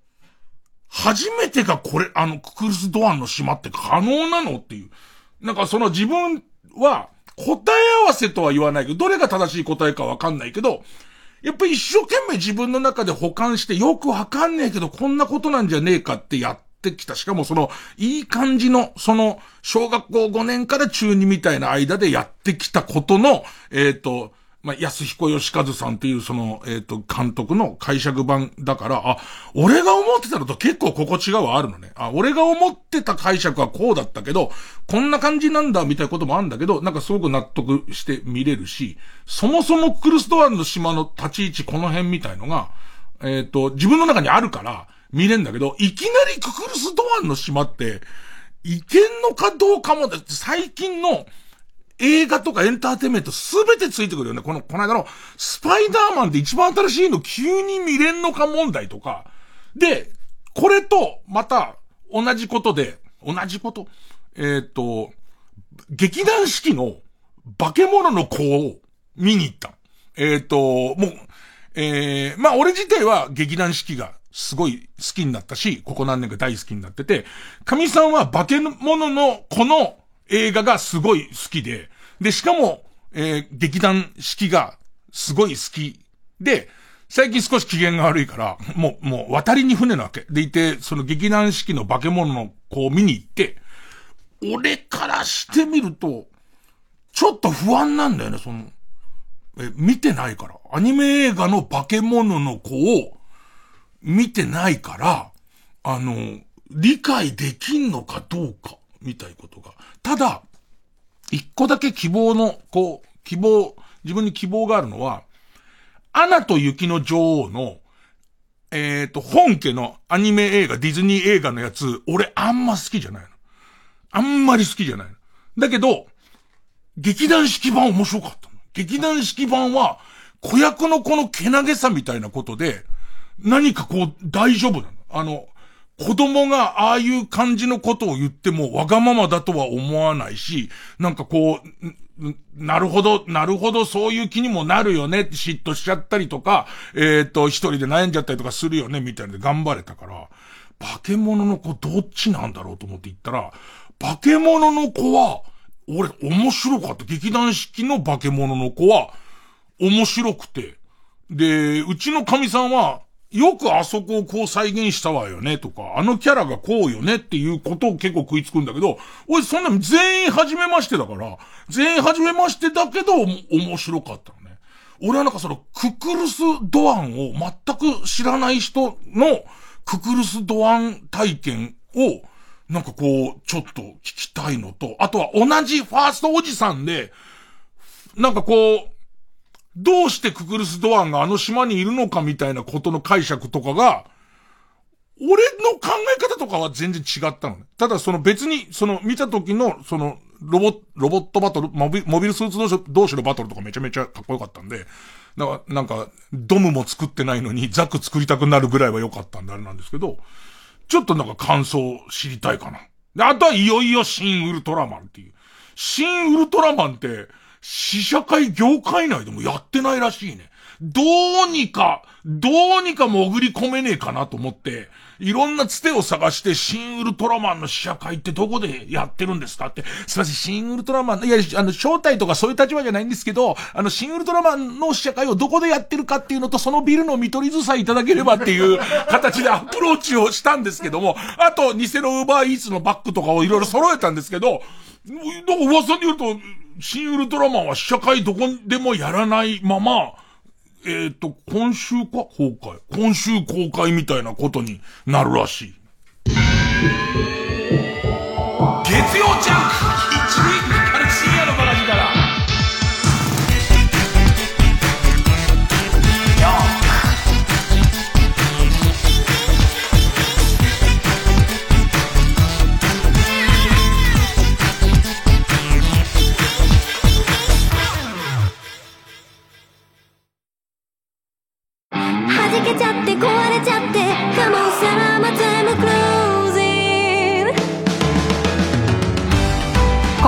初めてがこれ、あの、ククルスドアンの島って可能なのっていう。なんかその自分は答え合わせとは言わないけど、どれが正しい答えかわかんないけど、やっぱり一生懸命自分の中で保管してよくわかんねえけどこんなことなんじゃねえかってやってきた。しかもその、いい感じの、その、小学校5年から中2みたいな間でやってきたことの、えっ、ー、と、まあ、安彦義和さんっていうその、えっ、ー、と、監督の解釈版だから、あ、俺が思ってたのと結構心地がはあるのね。あ、俺が思ってた解釈はこうだったけど、こんな感じなんだ、みたいなこともあるんだけど、なんかすごく納得して見れるし、そもそもクルスドアンの島の立ち位置この辺みたいのが、えっ、ー、と、自分の中にあるから、見れんだけど、いきなりククルスドアンの島って、いけんのかどうかも、最近の、映画とかエンターテイメントすべてついてくるよね。この、この間の、スパイダーマンって一番新しいの急に見れんのか問題とか。で、これと、また、同じことで、同じこと。えっ、ー、と、劇団四季の化け物の子を見に行った。えっ、ー、と、もう、えー、まあ俺自体は劇団四季がすごい好きになったし、ここ何年か大好きになってて、神さんは化け物の子の映画がすごい好きで、で、しかも、えー、劇団式がすごい好きで、最近少し機嫌が悪いから、もう、もう渡りに船なわけ。でいて、その劇団式の化け物の子を見に行って、俺からしてみると、ちょっと不安なんだよね、その、え、見てないから。アニメ映画の化け物の子を見てないから、あの、理解できんのかどうか、みたいことが。ただ、一個だけ希望の、こう、希望、自分に希望があるのは、アナと雪の女王の、えっ、ー、と、本家のアニメ映画、ディズニー映画のやつ、俺あんま好きじゃないの。あんまり好きじゃないの。だけど、劇団式版面白かったの。劇団式版は、子役のこのけなげさみたいなことで、何かこう、大丈夫なの。あの、子供がああいう感じのことを言ってもわがままだとは思わないし、なんかこう、なるほど、なるほど、そういう気にもなるよねって嫉妬しちゃったりとか、えっ、ー、と、一人で悩んじゃったりとかするよね、みたいなで頑張れたから、化け物の子どっちなんだろうと思って言ったら、化け物の子は、俺面白かった。劇団式の化け物の子は、面白くて。で、うちの神さんは、よくあそこをこう再現したわよねとか、あのキャラがこうよねっていうことを結構食いつくんだけど、俺そんな全員初めましてだから、全員初めましてだけど面白かったのね。俺はなんかそのククルスドアンを全く知らない人のククルスドアン体験をなんかこう、ちょっと聞きたいのと、あとは同じファーストおじさんで、なんかこう、どうしてククルス・ドアンがあの島にいるのかみたいなことの解釈とかが、俺の考え方とかは全然違ったのね。ただその別に、その見た時の、その、ロボ、ロボットバトル、モビモビルスーツ同士同士のバトルとかめちゃめちゃかっこよかったんで、だか、なんか、ドムも作ってないのにザク作りたくなるぐらいは良かったんであれなんですけど、ちょっとなんか感想知りたいかな。で、あとはいよいよ新ウルトラマンっていう。新ウルトラマンって、試写会業界内でもやってないらしいね。どうにか、どうにか潜り込めねえかなと思って、いろんなつてを探して、新ウルトラマンの試写会ってどこでやってるんですかって、すいません、新ウルトラマン、いや、あの、招待とかそういう立場じゃないんですけど、あの、新ウルトラマンの試写会をどこでやってるかっていうのと、そのビルの見取り図さえいただければっていう形でアプローチをしたんですけども、あと、偽のウーバーイーツのバッグとかをいろいろ揃えたんですけど、なんか噂によると、新ウルトラマンは試写会どこでもやらないまま、えっ、ー、と、今週か公開。今週公開みたいなことになるらしい。月曜ジャンク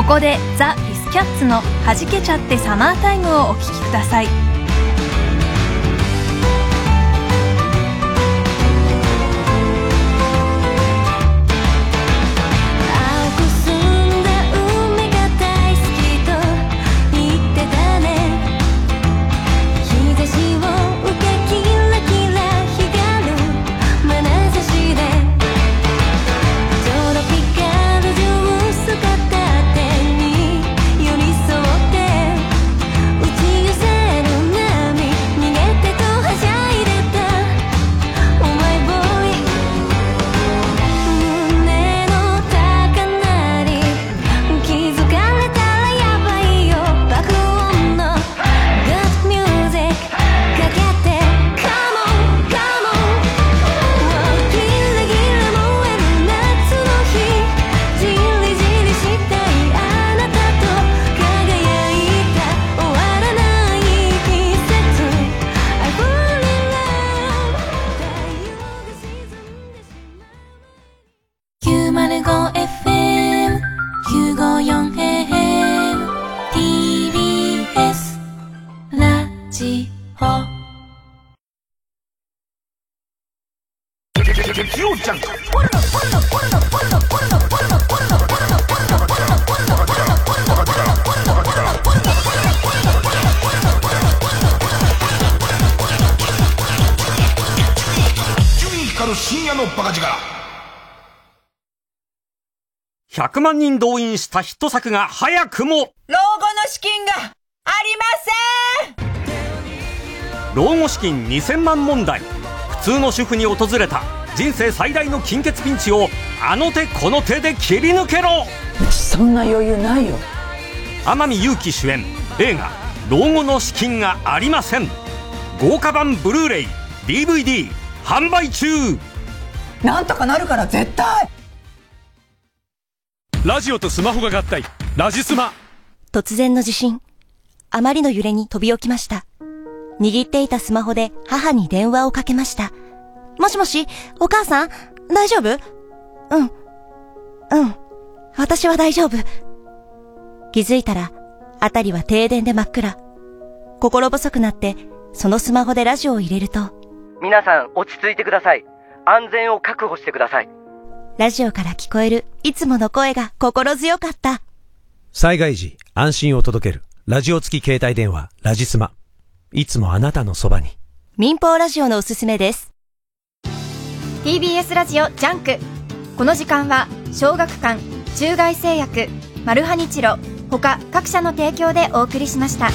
ここでザ・ビスキャッツの「はじけちゃってサマータイム」をお聴きください。100万人動員したヒット作が早くも老後の資金がありません。老後資金2000万問題。普通の主婦に訪れた人生最大の金欠ピンチをあの手この手で切り抜けろ。そんな余裕ないよ。天海祐希主演。映画「老後の資金がありません」豪華版ブルーレイ DVD 販売中なんとかなるから絶対。ラジオとスマホが合体。ラジスマ。突然の地震。あまりの揺れに飛び起きました。握っていたスマホで母に電話をかけました。もしもしお母さん？大丈夫？うん。うん。私は大丈夫。気づいたら辺りは停電で真っ暗。心細くなってそのスマホでラジオを入れると。皆さん落ち着いてください安全を確保してくださいラジオから聞こえるいつもの声が心強かった。災害時、安心を届ける。ラジオ付き携帯電話、ラジスマ。いつもあなたのそばに。民放ラジオのおすすめです。TBS ラジオジャンク。この時間は、小学館、中外製薬、マルハニチロ、他各社の提供でお送りしました。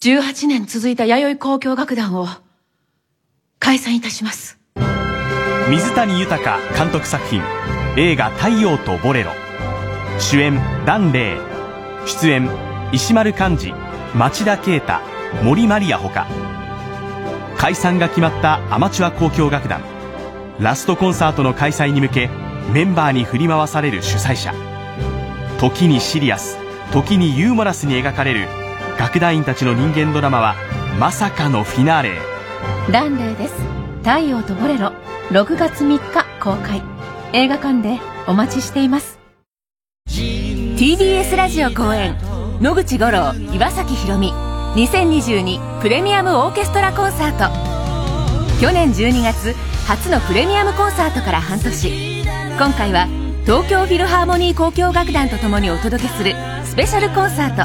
18年続いた弥生交響楽団を解散いたします。水谷豊監督作品映画「太陽とボレロ」主演檀れい。出演石丸幹二町田啓太森マリアほか。解散が決まったアマチュア交響楽団。ラストコンサートの開催に向けメンバーに振り回される主催者。時にシリアス時にユーモラスに描かれる楽団員たちの人間ドラマはまさかのフィナーレランレイです。太陽とボレロ。6月3日公開。映画館でお待ちしています。TBS ラジオ公演。野口五郎岩崎宏美2022プレミアムオーケストラコンサート。去年12月初のプレミアムコンサートから半年。今回は東京フィルハーモニー交響楽団とともにお届けするスペシャルコンサート。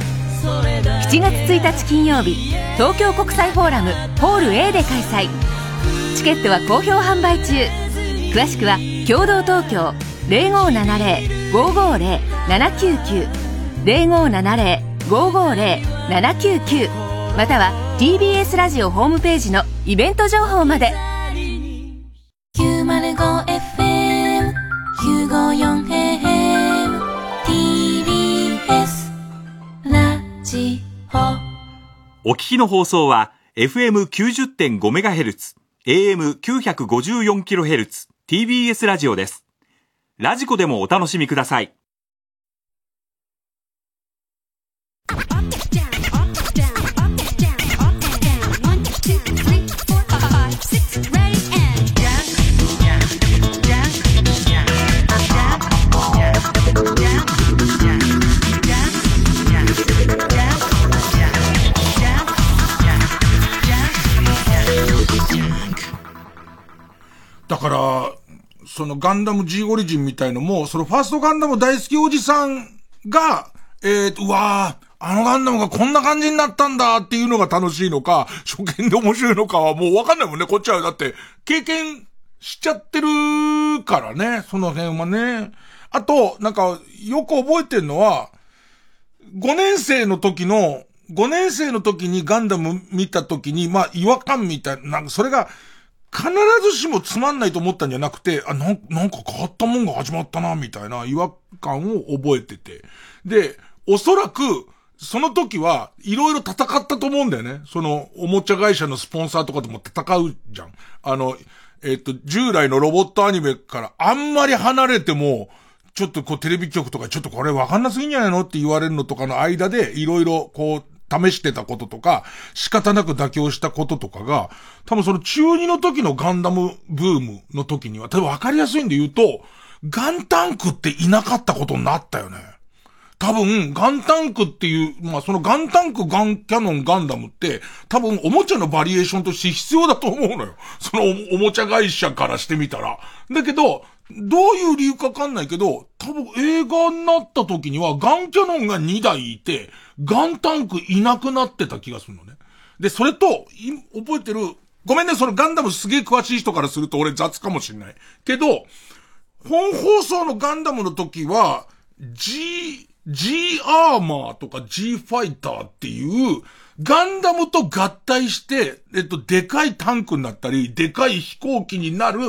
7月1日金曜日東京国際フォーラムホール A で開催。チケットは好評販売中。詳しくは共同東京0570-550-799 0570 0570-550-799または TBS ラジオホームページのイベント情報まで 905FM954AM TBS ラジオお聞きの放送は FM90.5MHz、AM954kHz、TBS ラジオです。ラジコでもお楽しみください。だから、そのガンダム G オリジンみたいのも、そのファーストガンダム大好きおじさんが、えーと、うわー、あのガンダムがこんな感じになったんだっていうのが楽しいのか、初見で面白いのかはもうわかんないもんね、こっちは。だって、経験しちゃってるからね、その辺はね。あと、なんか、よく覚えてるのは、5年生の時の、5年生の時にガンダム見た時に、まあ、違和感みたいな、なんかそれが、必ずしもつまんないと思ったんじゃなくて、あ、なんなんか変わったもんが始まったな、みたいな違和感を覚えてて。で、おそらく、その時は、いろいろ戦ったと思うんだよね。その、おもちゃ会社のスポンサーとかとも戦うじゃん。あの、えっと、従来のロボットアニメからあんまり離れても、ちょっとこうテレビ局とかちょっとこれわかんなすぎんじゃないのって言われるのとかの間で、いろいろこう、試してたこととか、仕方なく妥協したこととかが、多分その中2の時のガンダムブームの時には、多分わかりやすいんで言うと、ガンタンクっていなかったことになったよね。多分、ガンタンクっていう、まあ、そのガンタンク、ガンキャノン、ガンダムって、多分、おもちゃのバリエーションとして必要だと思うのよ。その、おもちゃ会社からしてみたら。だけど、どういう理由かわかんないけど、多分映画になった時には、ガンキャノンが2台いて、ガンタンクいなくなってた気がするのね。で、それと、覚えてる、ごめんね、そのガンダムすげえ詳しい人からすると俺雑かもしんない。けど、本放送のガンダムの時は、G、G アーマーとか G ファイターっていう、ガンダムと合体して、えっと、でかいタンクになったり、でかい飛行機になる、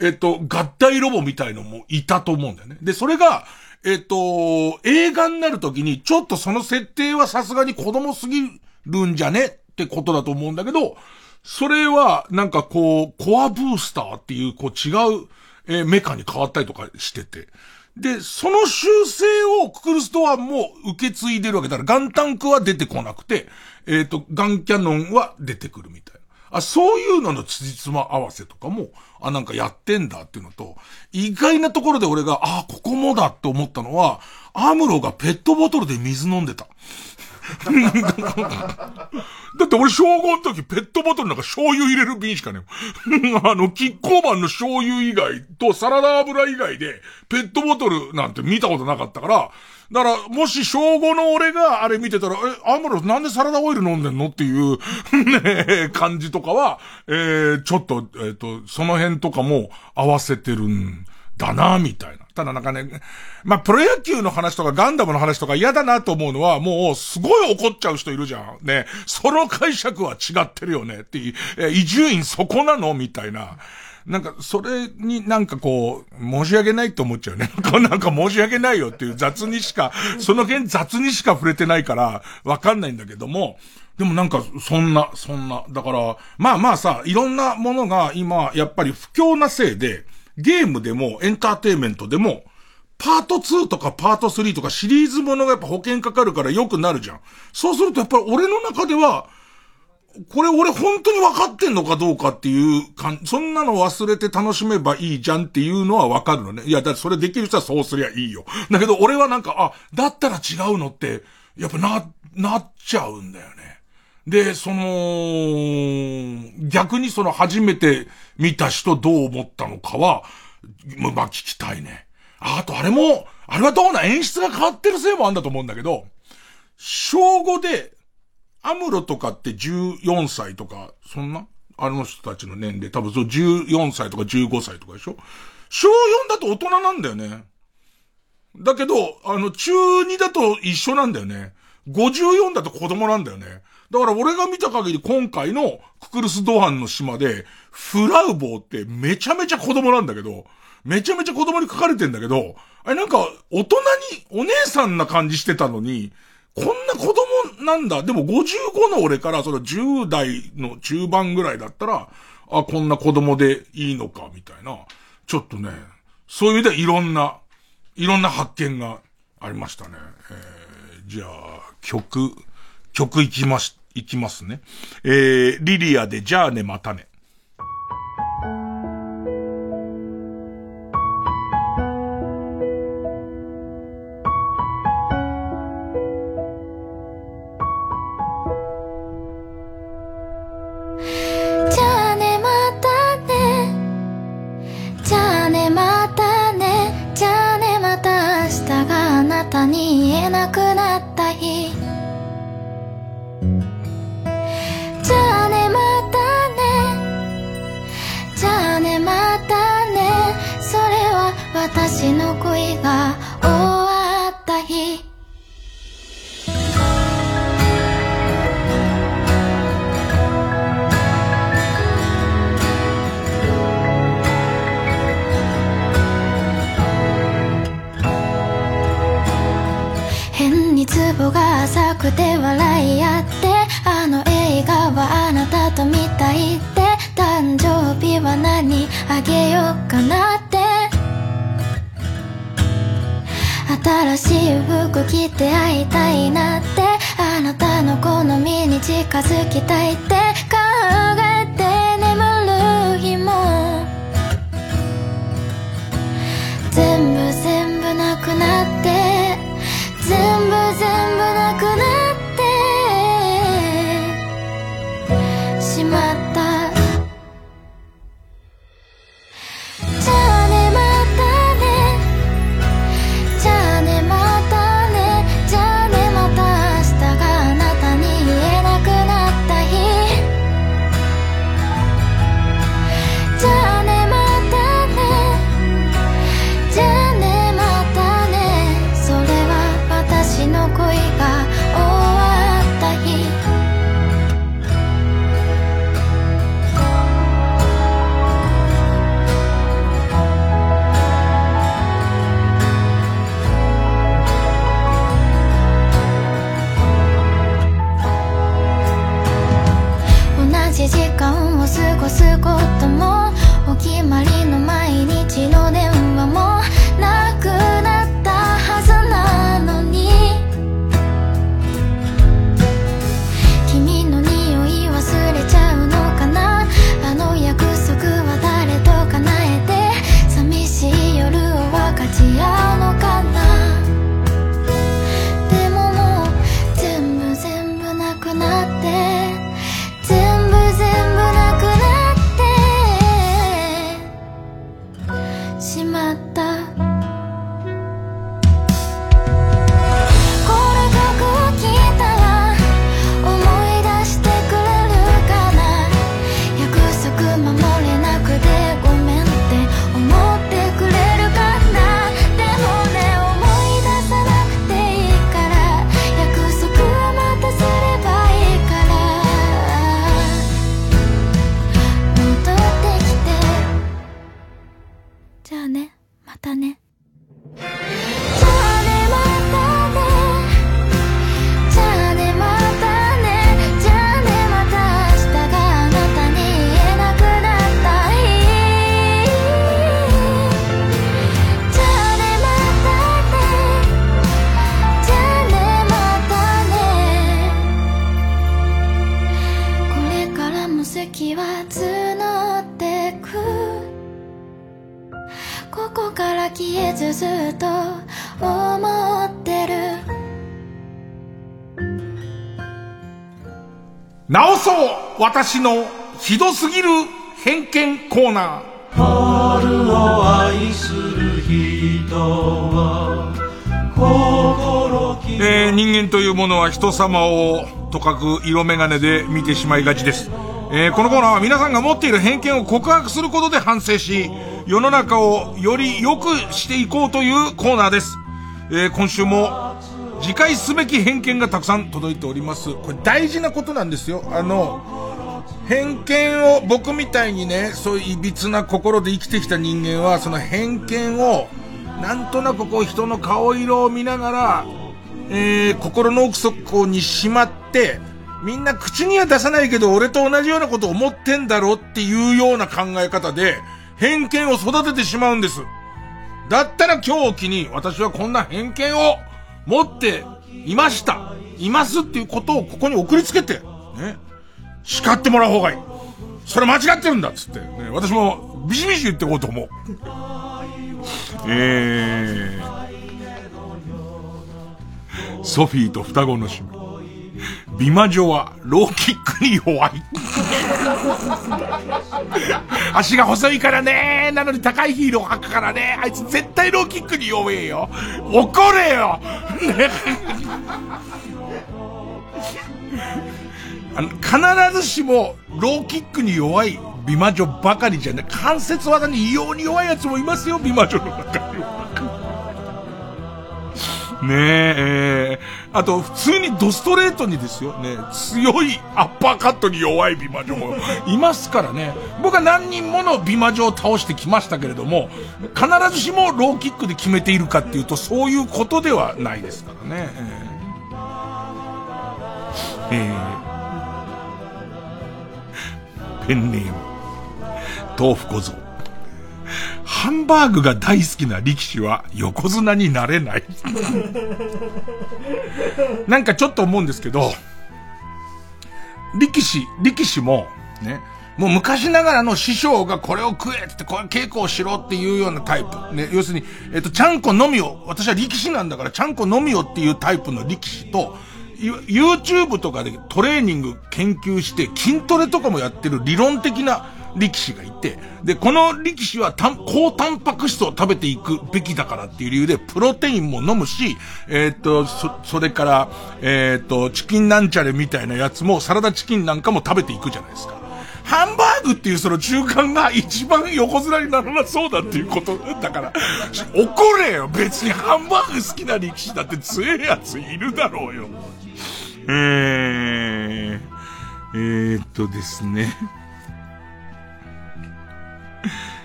えっと、合体ロボみたいのもいたと思うんだよね。で、それが、えっと、映画になるときに、ちょっとその設定はさすがに子供すぎるんじゃねってことだと思うんだけど、それは、なんかこう、コアブースターっていう、こう違う、えーメカに変わったりとかしてて。で、その修正をククルストアも受け継いでるわけだから、ガンタンクは出てこなくて、えっ、と、ガンキャノンは出てくるみたい。あ、そういうのの辻褄合わせとかも、あ、なんかやってんだっていうのと、意外なところで俺が、あ、ここもだって思ったのは、アムロがペットボトルで水飲んでた。だって俺小5の時ペットボトルなんか醤油入れる瓶しかねえ あの、キッコーマンの醤油以外とサラダ油以外で、ペットボトルなんて見たことなかったから、だから、もし小5の俺があれ見てたら、え、アムロなんでサラダオイル飲んでんのっていう、ね、感じとかは、えー、ちょっと、えっ、と、その辺とかも合わせてるんだな、みたいな。ただなんかね、まあ、プロ野球の話とかガンダムの話とか嫌だなと思うのは、もうすごい怒っちゃう人いるじゃん。ね。その解釈は違ってるよねっていう、え、伊集院そこなの？みたいな。なんか、それになんかこう、申し訳ないと思っちゃうね。なんか申し訳ないよっていう雑にしか、その辺雑にしか触れてないから、わかんないんだけども、でもなんか、そんな、そんな。だから、まあまあさ、いろんなものが今、やっぱり不況なせいで、ゲームでもエンターテインメントでも、パート2とかパート3とかシリーズものがやっぱ保険かかるから良くなるじゃん。そうするとやっぱり俺の中では、これ俺本当に分かってんのかどうかっていうかん、そんなの忘れて楽しめばいいじゃんっていうのは分かるのね。いや、だってそれできる人はそうすりゃいいよ。だけど俺はなんか、あ、だったら違うのって、やっぱな、なっちゃうんだよね。で、その、逆にその初めて見た人どう思ったのかは、まあ聞きたいね。ああとあれも、あれはどうな演出が変わってるせいもあんだと思うんだけど、小5で、アムロとかって14歳とか、そんな？あの人たちの年齢、多分そう14歳とか15歳とかでしょ？小4だと大人なんだよね。だけど、あの、中2だと一緒なんだよね。54だと子供なんだよね。だから俺が見た限り今回のククルス・ドハンの島で、フラウボーってめちゃめちゃ子供なんだけど、めちゃめちゃ子供に書かれてんだけど、あれなんか大人にお姉さんな感じしてたのに、こんな子供なんだ。でも55の俺からその10代の中盤ぐらいだったら、あ、こんな子供でいいのか、みたいな。ちょっとね、そういう意味ではいろんな、いろんな発見がありましたね。えー、じゃあ、曲、曲いきまし、いきますね。えー、リリアで、じゃあね、またね。私のひどすぎる偏見コーナー。春を愛する人はえー、人間というものは人様をとかく色眼鏡で見てしまいがちです。えー、このコーナーは皆さんが持っている偏見を告白することで反省し、世の中をより良くしていこうというコーナーです。えー、今週も次回すべき偏見がたくさん届いております。これ大事なことなんですよ。あの、偏見を、僕みたいにね、そういう歪な心で生きてきた人間は、その偏見を、なんとなくこう人の顔色を見ながら、えー、心の奥底にしまって、みんな口には出さないけど、俺と同じようなこと思ってんだろうっていうような考え方で、偏見を育ててしまうんです。だったら今日を機に、私はこんな偏見を持っていました。いますっていうことをここに送りつけて、ね。叱ってもらう方がいい。それ間違ってるんだっつって、ね。私もビシビシ言っていこうと思う。えー、ソフィーと双子の趣味。美魔女はローキックに弱い。足が細いからねなのに高いヒールを履くからねあいつ絶対ローキックに弱えよ。怒れよねあの、必ずしもローキックに弱い美魔女ばかりじゃない。関節技に異様に弱いやつもいますよ、美魔女の中には。ねええ、あと、普通にドストレートにですよ、ね、強いアッパーカットに弱い美魔女もいますからね。僕は何人もの美魔女を倒してきましたけれども、必ずしもローキックで決めているかっていうと、そういうことではないですからね。えー、えー、ペンネーム、豆腐小僧。ハンバーグが大好きな力士は横綱になれない なんかちょっと思うんですけど、力士、力士も、ね、もう昔ながらの師匠がこれを食えって、これ稽古をしろっていうようなタイプ。ね、要するに、えっと、ちゃんこのみを、私は力士なんだからちゃんこのみをっていうタイプの力士と、YouTube とかでトレーニング研究して筋トレとかもやってる理論的な力士がいて、で、この力士は高タンパク質を食べていくべきだからっていう理由で、プロテインも飲むし、えー、っと、そ、それから、えー、っと、チキンなんちゃれみたいなやつも、サラダチキンなんかも食べていくじゃないですか。ハンバグっていうその中間が一番横綱にならなそうだっていうことだから、怒れよ別にハンバーグ好きな力士だって強えやついるだろうよ。えー、えー、っとですね。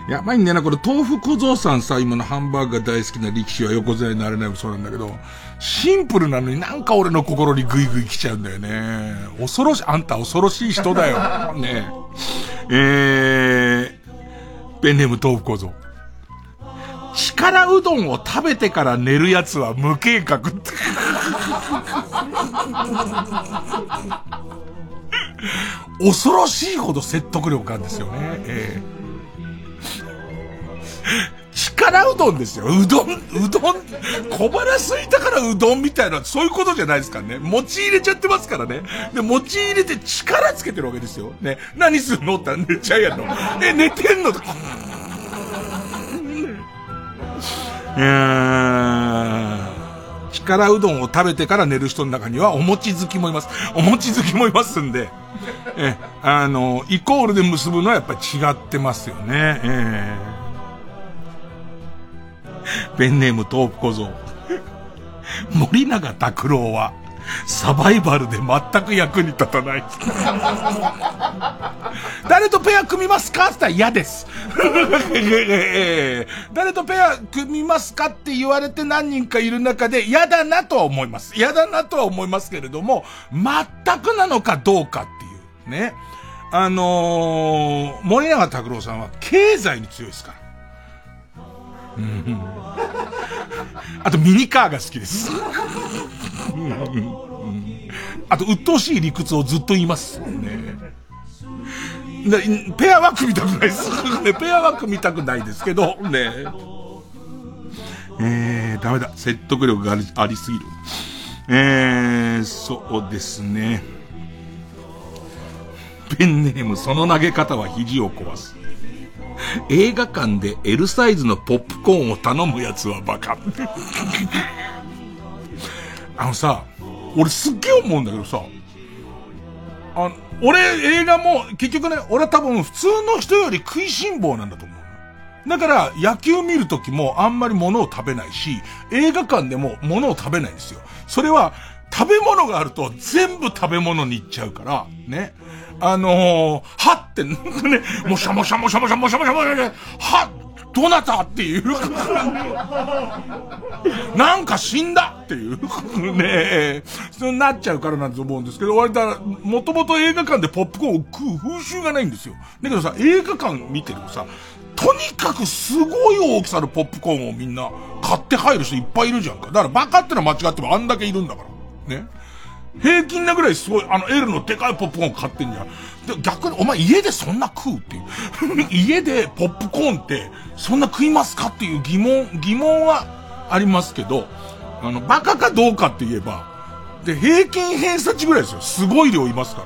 やばいんだよな、これ豆腐小僧さんさ、今のハンバーグが大好きな力士は横綱になれないもそうなんだけど、シンプルなのになんか俺の心にグイグイ来ちゃうんだよね。恐ろしい、あんた恐ろしい人だよ。ねえ。えー、ペンネーム豆腐小僧。力うどんを食べてから寝るやつは無計画って。恐ろしいほど説得力あるんですよね。えー力うどんですよ。うどん、うどん、小腹空いたからうどんみたいな、そういうことじゃないですからね。餅入れちゃってますからね。で、餅入れて力つけてるわけですよ。ね。何するの？って寝ちゃうやんの。え、寝てんの？と。いや力うどんを食べてから寝る人の中にはお餅好きもいます。お餅好きもいますんで、え、あの、イコールで結ぶのはやっぱり違ってますよね。えーペンネーム豆腐小僧。森永拓郎は、サバイバルで全く役に立たない。誰とペア組みますかって言ったら嫌です。誰とペア組みますかって言われて何人かいる中で嫌だなとは思います。嫌だなとは思いますけれども、全くなのかどうかっていうね。あのー、森永拓郎さんは経済に強いですから。うん、あとミニカーが好きです。あと、鬱陶しい理屈をずっと言います。ね、ね、ペアは組みたくないです。ね、ペアは組みたくないですけど、ね。えー、ダメだ。説得力がありありすぎる。えー、そうですね。ペンネーム、その投げ方は肘を壊す。映画館で L サイズのポップコーンを頼むやつはバカ。あのさ、俺すっげえ思うんだけどさ、あの、俺映画も結局ね、俺は多分普通の人より食いしん坊なんだと思う。だから野球見るときもあんまり物を食べないし、映画館でも物を食べないんですよ。それは食べ物があると全部食べ物に行っちゃうから、ね。あのー、はって、ね、もしゃもしゃもしゃもしゃもしゃもしゃもしゃもしゃ、はどなたっていう。なんか死んだっていう。ねえ、そうなっちゃうからなんと思うんですけど、割と、もともと映画館でポップコーンを食う風習がないんですよ。だけどさ、映画館見てるとさ、とにかくすごい大きさのポップコーンをみんな買って入る人いっぱいいるじゃんか。だからバカってのは間違ってもあんだけいるんだから。ね。平均なぐらいすごい、あの L のでかいポップコーン買ってんじゃん。で、逆に、お前家でそんな食うっていう。家でポップコーンってそんな食いますかっていう疑問、疑問はありますけど、あの、バカかどうかって言えば、で、平均偏差値ぐらいですよ。すごい量いますか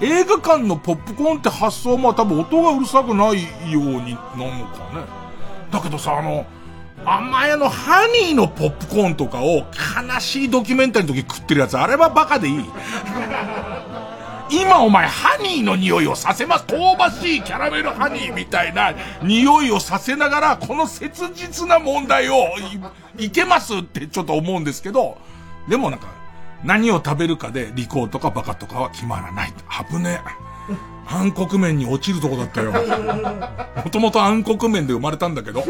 ら。ね、映画館のポップコーンって発想は多分音がうるさくないようになるのかね。だけどさ、あの、甘えのハニーのポップコーンとかを悲しいドキュメンタリーの時食ってるやつ、あれはバカでいい。今お前ハニーの匂いをさせます。香ばしいキャラメルハニーみたいな匂いをさせながら、この切実な問題をい、いけますってちょっと思うんですけど、でもなんか、何を食べるかで利口とかバカとかは決まらない。危ねえ。暗黒面に落ちるとこだったよ。もともと暗黒面で生まれたんだけど。ね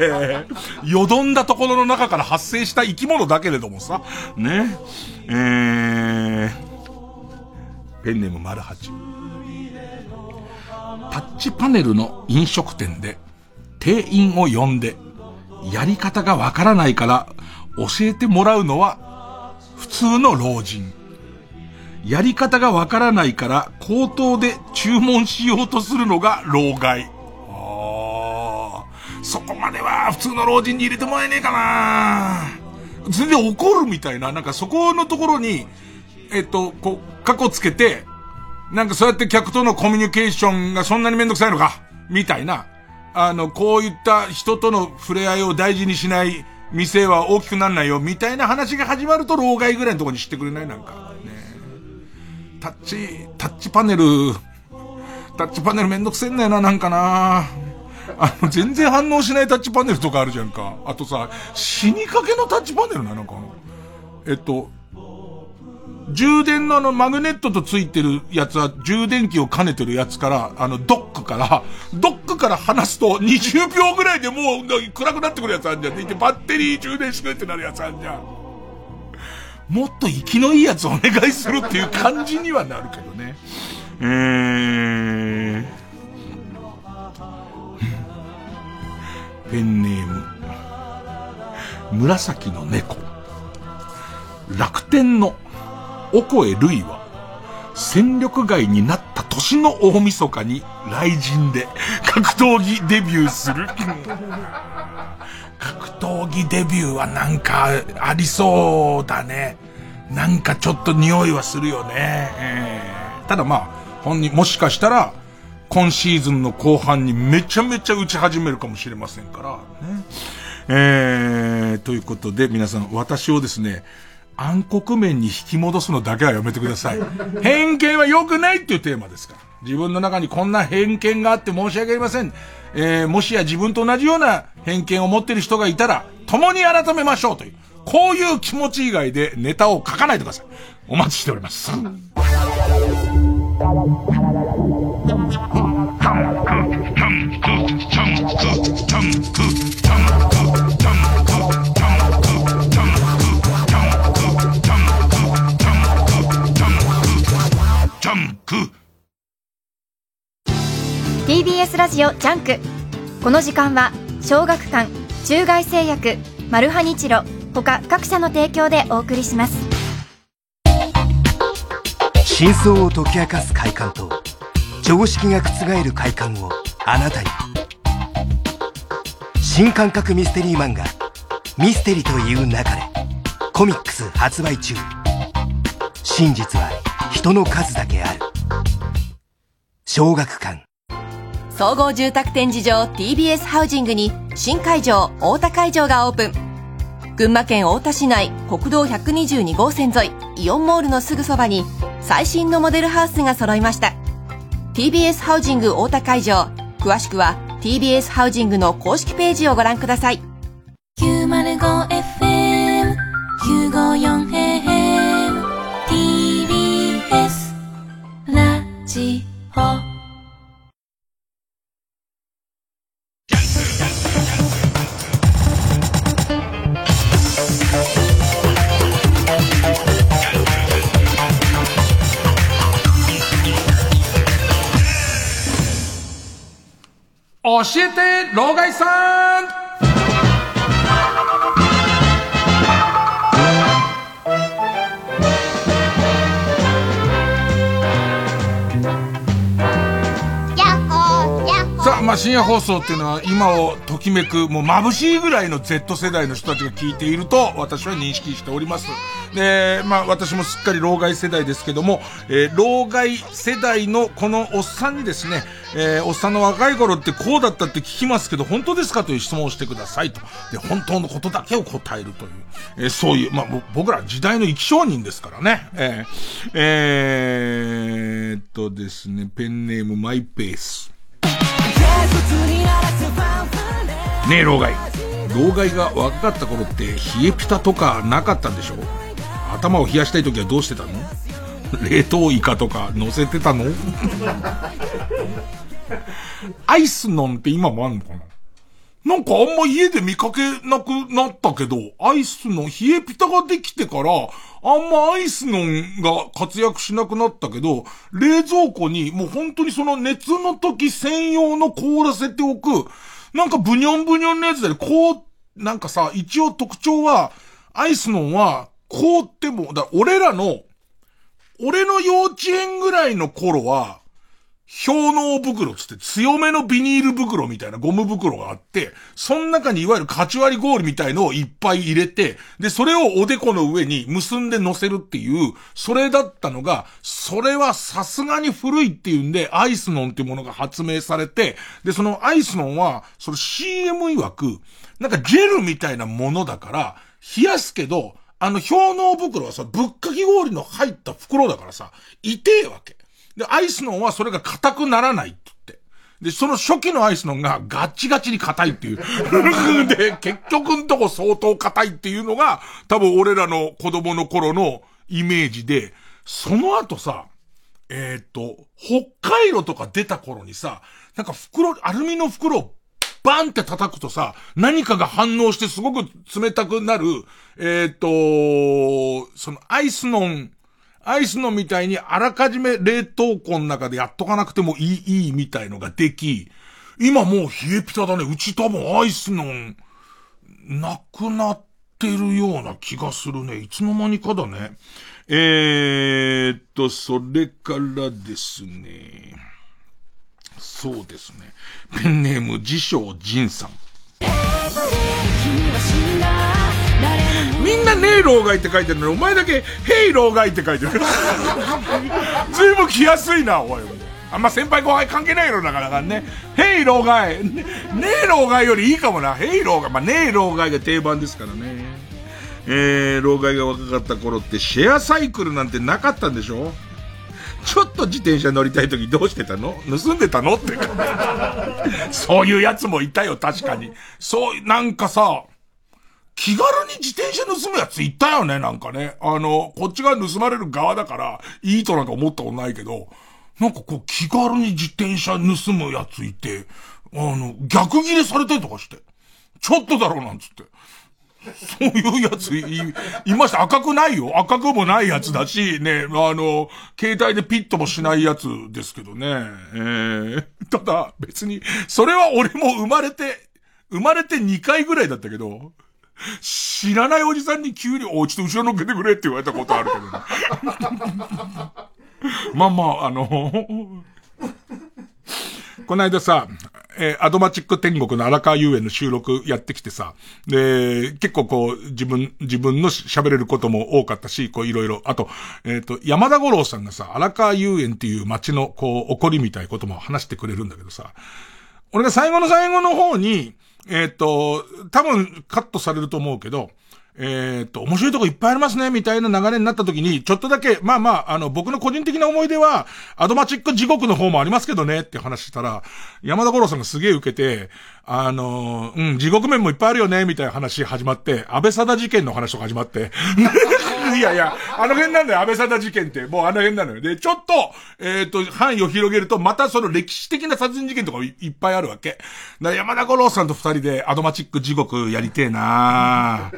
え。よどんだところの中から発生した生き物だけれどもさ。ね。えー、ペンネーム丸八。タッチパネルの飲食店で、店員を呼んで、やり方がわからないから教えてもらうのは普通の老人。やり方がわからないから口頭で注文しようとするのが老害。ああ、そこまでは普通の老人に入れてもらえねえかな全然怒るみたいな、なんかそこのところに、えっと、こう、過去つけて、なんかそうやって客とのコミュニケーションがそんなにめんどくさいのかみたいな。あの、こういった人との触れ合いを大事にしない店は大きくなんないよ、みたいな話が始まると老害ぐらいのところに知ってくれない？なんか。タッチ、タッチパネル、タッチパネルめんどくせえんだよな、なんかな。あの、全然反応しないタッチパネルとかあるじゃんか。あとさ、死にかけのタッチパネルな、なんかのえっと、充電のあのマグネットとついてるやつは充電器を兼ねてるやつから、あのドックから、ドックから離すと20秒ぐらいでもう暗くなってくるやつあるじゃん。で、バッテリー充電してってなるやつあるじゃん。もっと生きのいいやつお願いするっていう感じにはなるけどね。えー、ペンネーム、紫の猫。楽天のおこえるいは、戦力外になった年の大晦日に雷神で格闘技デビューする。格闘技デビューはなんかありそうだね。なんかちょっと匂いはするよね。え、ただまあ、本人もしかしたら、今シーズンの後半にめちゃめちゃ打ち始めるかもしれませんからね。えー、ということで皆さん、私をですね、暗黒面に引き戻すのだけはやめてください。偏見は良くないっていうテーマですから。自分の中にこんな偏見があって申し訳ありません。えー、もしや自分と同じような偏見を持ってる人がいたら、共に改めましょうという。こういう気持ち以外でネタを書かないでください。お待ちしております。TBS ラジオジャンク。この時間は小学館中外製薬マルハニチロ他各社の提供でお送りします。真相を解き明かす快感と常識が覆る快感をあなたに。新感覚ミステリー漫画「ミステリと言う勿れ」コミックス発売中。真実は人の数だけある。小学館。総合住宅展示場 TBS ハウジングに新会場大田会場がオープン。群馬県太田市内国道122号線沿いイオンモールのすぐそばに最新のモデルハウスが揃いました。TBS ハウジング太田会場詳しくは TBS ハウジングの公式ページをご覧ください。905FM954AM TBS ラジオ。教えて、老害さん。さあ、まあ、深夜放送っていうのは今をときめく、もう眩しいぐらいの Z 世代の人たちが聞いていると私は認識しております。で、まあ、私もすっかり老害世代ですけども、えー、老害世代のこのおっさんにですね、えー、おっさんの若い頃ってこうだったって聞きますけど、本当ですかという質問をしてくださいと。で、本当のことだけを答えるという、えー、そういう、まあ、僕ら時代の生き証人ですからね。えー、えー、っとですね、ペンネームマイペース。ねえ、老害。老害が若かった頃って冷えピタとかなかったんでしょ？頭を冷やしたい時はどうしてたの？冷凍イカとか乗せてたの？アイスノンって今もあんのかな？なんかあんま家で見かけなくなったけど、アイスの冷えピタができてから、あんまアイスノンが活躍しなくなったけど、冷蔵庫にもう本当にその熱の時専用の凍らせておく、なんかブニョンブニョンのやつで、こう、なんかさ、一応特徴は、アイスノンは、凍っても、だ俺らの、俺の幼稚園ぐらいの頃は、氷の袋つって強めのビニール袋みたいなゴム袋があって、その中にいわゆるカチ割り氷みたいのをいっぱい入れて、で、それをおでこの上に結んで乗せるっていう、それだったのが、それはさすがに古いっていうんで、アイスノンっていうものが発明されて、で、そのアイスノンは、その CM 曰く、なんかジェルみたいなものだから、冷やすけど、あの氷の袋はさ、ぶっかき氷の入った袋だからさ、痛えわけ。で、アイスノンはそれが硬くならないって言って。で、その初期のアイスノンがガチガチに硬いっていう。で、結局んとこ相当硬いっていうのが、多分俺らの子供の頃のイメージで、その後さ、えっ、ー、と、北海道とか出た頃にさ、なんか袋、アルミの袋をバンって叩くとさ、何かが反応してすごく冷たくなる、えっ、ー、と、そのアイスノンアイスのみたいにあらかじめ冷凍庫の中でやっとかなくてもいい、いいみたいのができ、今もう冷えピタだね。うち多分アイスの、なくなってるような気がするね。いつの間にかだね。えーっと、それからですね。そうですね。ペンネーム自称仁さん。みんなねえ老害って書いてるのに、お前だけ、へい老害って書いてる。ずいぶん来やすいな、おい。あんま先輩後輩関係ないよ、なかなかね。へい老害。ねえ老害よりいいかもな。へい老害。まあ、ねえ老害が定番ですからね。えー、老害が若かった頃ってシェアサイクルなんてなかったんでしょ？ちょっと自転車乗りたい時どうしてたの？盗んでたの？って。そういうやつもいたよ、確かに。そう、なんかさ、気軽に自転車盗むやついたよね、なんかね。あの、こっちが盗まれる側だから、いいとなんか思ったことないけど、なんかこう気軽に自転車盗むやついて、あの、逆ギレされたりとかして。ちょっとだろうなんつって。そういうやつい、いました。赤くないよ。赤くもないやつだし、ね、あの、携帯でピットもしないやつですけどね。えー、ただ、別に、それは俺も生まれて、生まれて2回ぐらいだったけど、知らないおじさんに急に、おうちと後ろ乗っけてくれって言われたことあるけどね。まあまあ、あの、この間さ、えー、アドマチック天国の荒川遊園の収録やってきてさ、で、結構こう、自分、自分の喋れることも多かったし、こういろいろ、あと、えっ、ー、と、山田五郎さんがさ、荒川遊園っていう街のこう、起こりみたいなことも話してくれるんだけどさ、俺が最後の最後の方に、えっ、ー、と、多分カットされると思うけど、えっ、と、面白いとこいっぱいありますね、みたいな流れになった時に、ちょっとだけ、まあまあ、あの、僕の個人的な思い出は、アドマチック地獄の方もありますけどね、って話したら、山田五郎さんがすげえ受けて、あの、うん、地獄面もいっぱいあるよね、みたいな話始まって、安倍貞事件の話とか始まって、いやいや、あの辺なんだよ、安倍貞事件って。もうあの辺なのよ。で、ちょっと、えっ、ー、と、範囲を広げると、またその歴史的な殺人事件とかいっぱいあるわけ。だから山田五郎さんと二人でアドマチック地獄やりてえな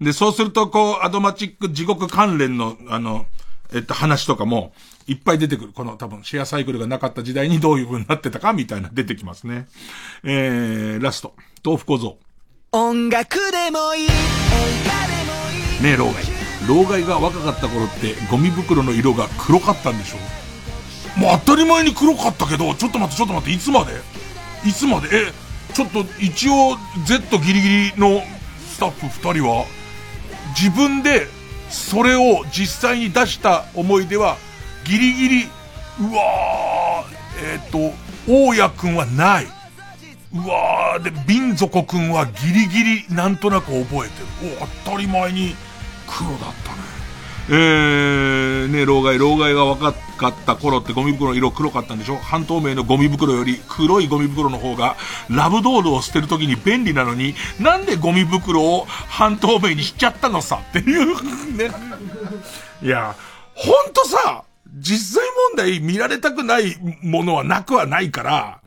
で、そうすると、こう、アドマチック地獄関連の、あの、えっと、話とかも、いっぱい出てくる。この多分、シェアサイクルがなかった時代にどういう風になってたか、みたいな出てきますね。えー、ラスト。豆腐小僧。音楽でもいい、映画でもいい。ねえ、老害。老害が若かった頃ってゴミ袋の色が黒かったんでしょ？もう当たり前に黒かったけど、ちょっと待ってちょっと待って、いつまで？いつまで？え、ちょっと一応 Z ギリギリのスタッフ二人は自分でそれを実際に出した思い出はギリギリ、うわー、えっ、ー、と、大家くんはない。うわー、で、ビ族くんはギリギリなんとなく覚えてる。お、当たり前に黒だったね。えー、ね、老害、老害が若かった頃ってゴミ袋の色黒かったんでしょ？半透明のゴミ袋より黒いゴミ袋の方がラブドールを捨てるときに便利なのに、なんでゴミ袋を半透明にしちゃったのさっていうね。いや、ほんとさ、実際問題見られたくないものはなくはないから、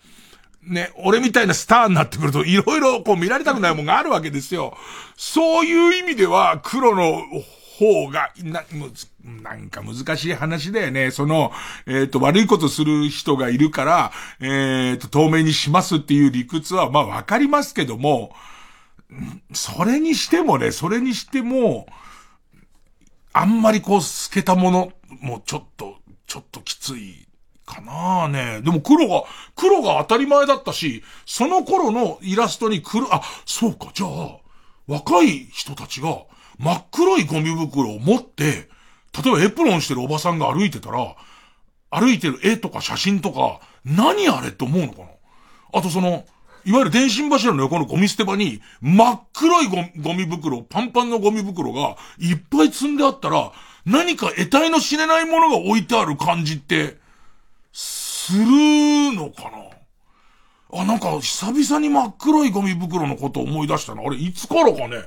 ね、俺みたいなスターになってくると、いろいろこう見られたくないもんがあるわけですよ。そういう意味では、黒の方が、な、なんか難しい話だよね。その、えっ、ー、と、悪いことする人がいるから、えっ、ー、と、透明にしますっていう理屈は、まあわかりますけども、それにしてもね、それにしても、あんまりこう透けたもの、もちょっと、ちょっときついかなね。でも黒が、黒が当たり前だったし、その頃のイラストに黒、あ、そうか、じゃあ、若い人たちが真っ黒いゴミ袋を持って、例えばエプロンしてるおばさんが歩いてたら、歩いてる絵とか写真とか、何あれって思うのかなあとその、いわゆる電信柱の横のゴミ捨て場に、真っ黒いゴミ袋、パンパンのゴミ袋がいっぱい積んであったら、何か得体の知れないものが置いてある感じって、するのかな？あ、なんか久々に真っ黒いゴミ袋のこと思い出したな。あれ、いつからかね？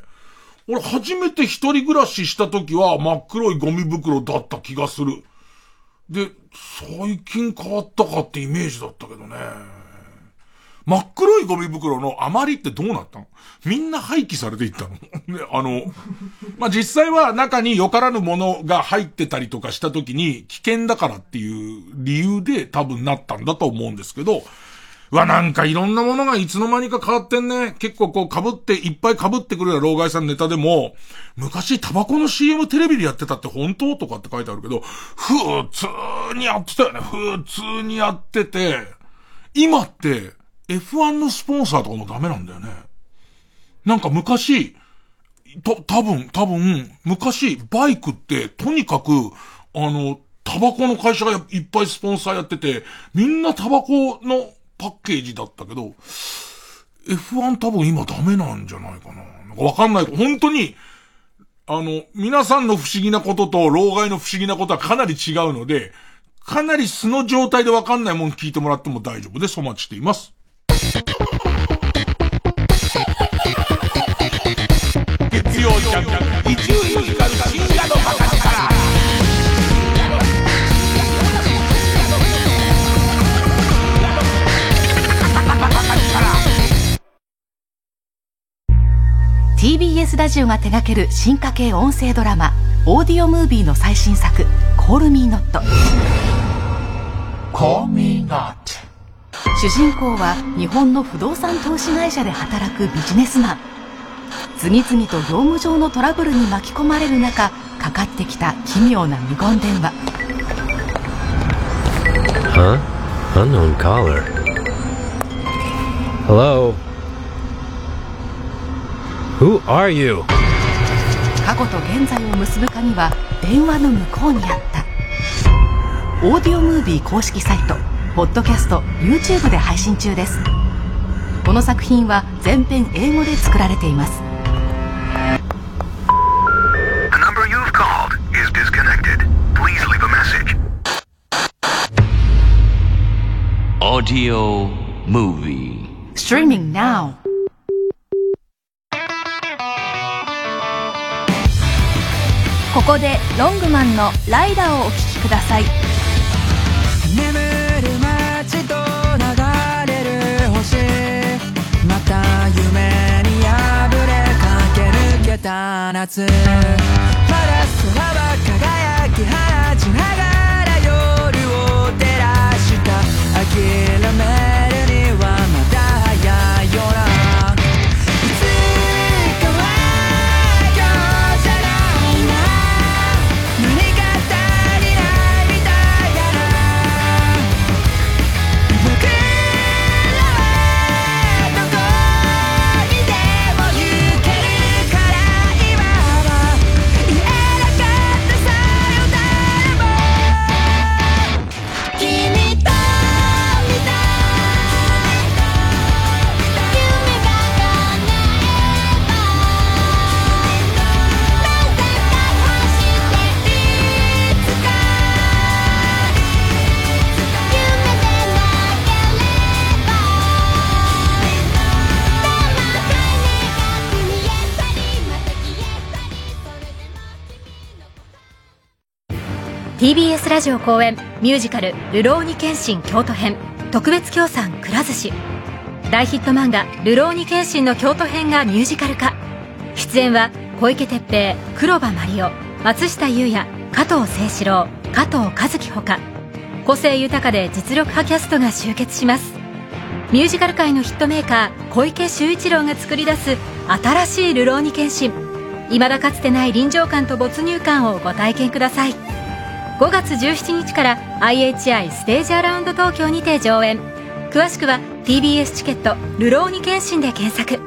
俺初めて一人暮らしした時は真っ黒いゴミ袋だった気がする。で、最近変わったかってイメージだったけどね。真っ黒いゴミ袋の余りってどうなったの？みんな廃棄されていったの？ね、あの、まあ、実際は中によからぬものが入ってたりとかした時に危険だからっていう理由で多分なったんだと思うんですけど、わ、なんかいろんなものがいつの間にか変わってんね。結構こう被って、いっぱい被ってくるような老害さんネタでも、昔タバコの CM テレビでやってたって本当とかって書いてあるけど、普通にやってたよね。普通にやってて、今って、F1 のスポンサーとかもダメなんだよね。なんか昔、と、多分、多分、昔、バイクって、とにかく、あの、タバコの会社がいっぱいスポンサーやってて、みんなタバコのパッケージだったけど、F1 多分今ダメなんじゃないかな。なんかわかんない。本当に、あの、皆さんの不思議なことと、老害の不思議なことはかなり違うので、かなり素の状態でわかんないもん聞いてもらっても大丈夫です。お待ちしています。TBS ラジオが手掛ける進化系音声ドラマオーディオムービーの最新作「コールミーノット」Call Me Not 主人公は日本の不動産投資会社で働くビジネスマン次々と業務上のトラブルに巻き込まれる中かかってきた奇妙な無言電話 Huh? Unknown caller. Hello? Who are you? 過去と現在を結ぶ鍵は電話の向こうにあったオーディオムービー公式サイトポッドキャスト YouTube で配信中です。この作品は全編英語で作られています。ここでロングマンのライダーをお聞きください。た夏まだ空は輝き放ちながら夜を照らした。諦めラジオ公演ミュージカル「流浪に剣心京都編」特別協賛くら寿司。大ヒット漫画「流浪に剣心」の京都編がミュージカル化。出演は小池徹平黒羽麻里央松下優也加藤清史郎加藤和樹ほか。個性豊かで実力派キャストが集結します。ミュージカル界のヒットメーカー小池秀一郎が作り出す新しい流浪に剣心。未だかつてない臨場感と没入感をご体験ください。5月17日から IHI ステージアラウンド東京にて上演詳しくは TBS チケット「流浪に剣心」で検索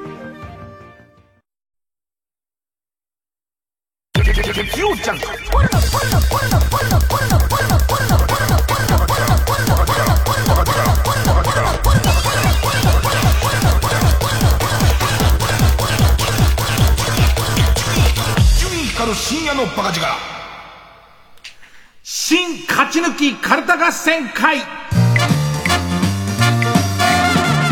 月曜ジャンち抜きカルタ合戦会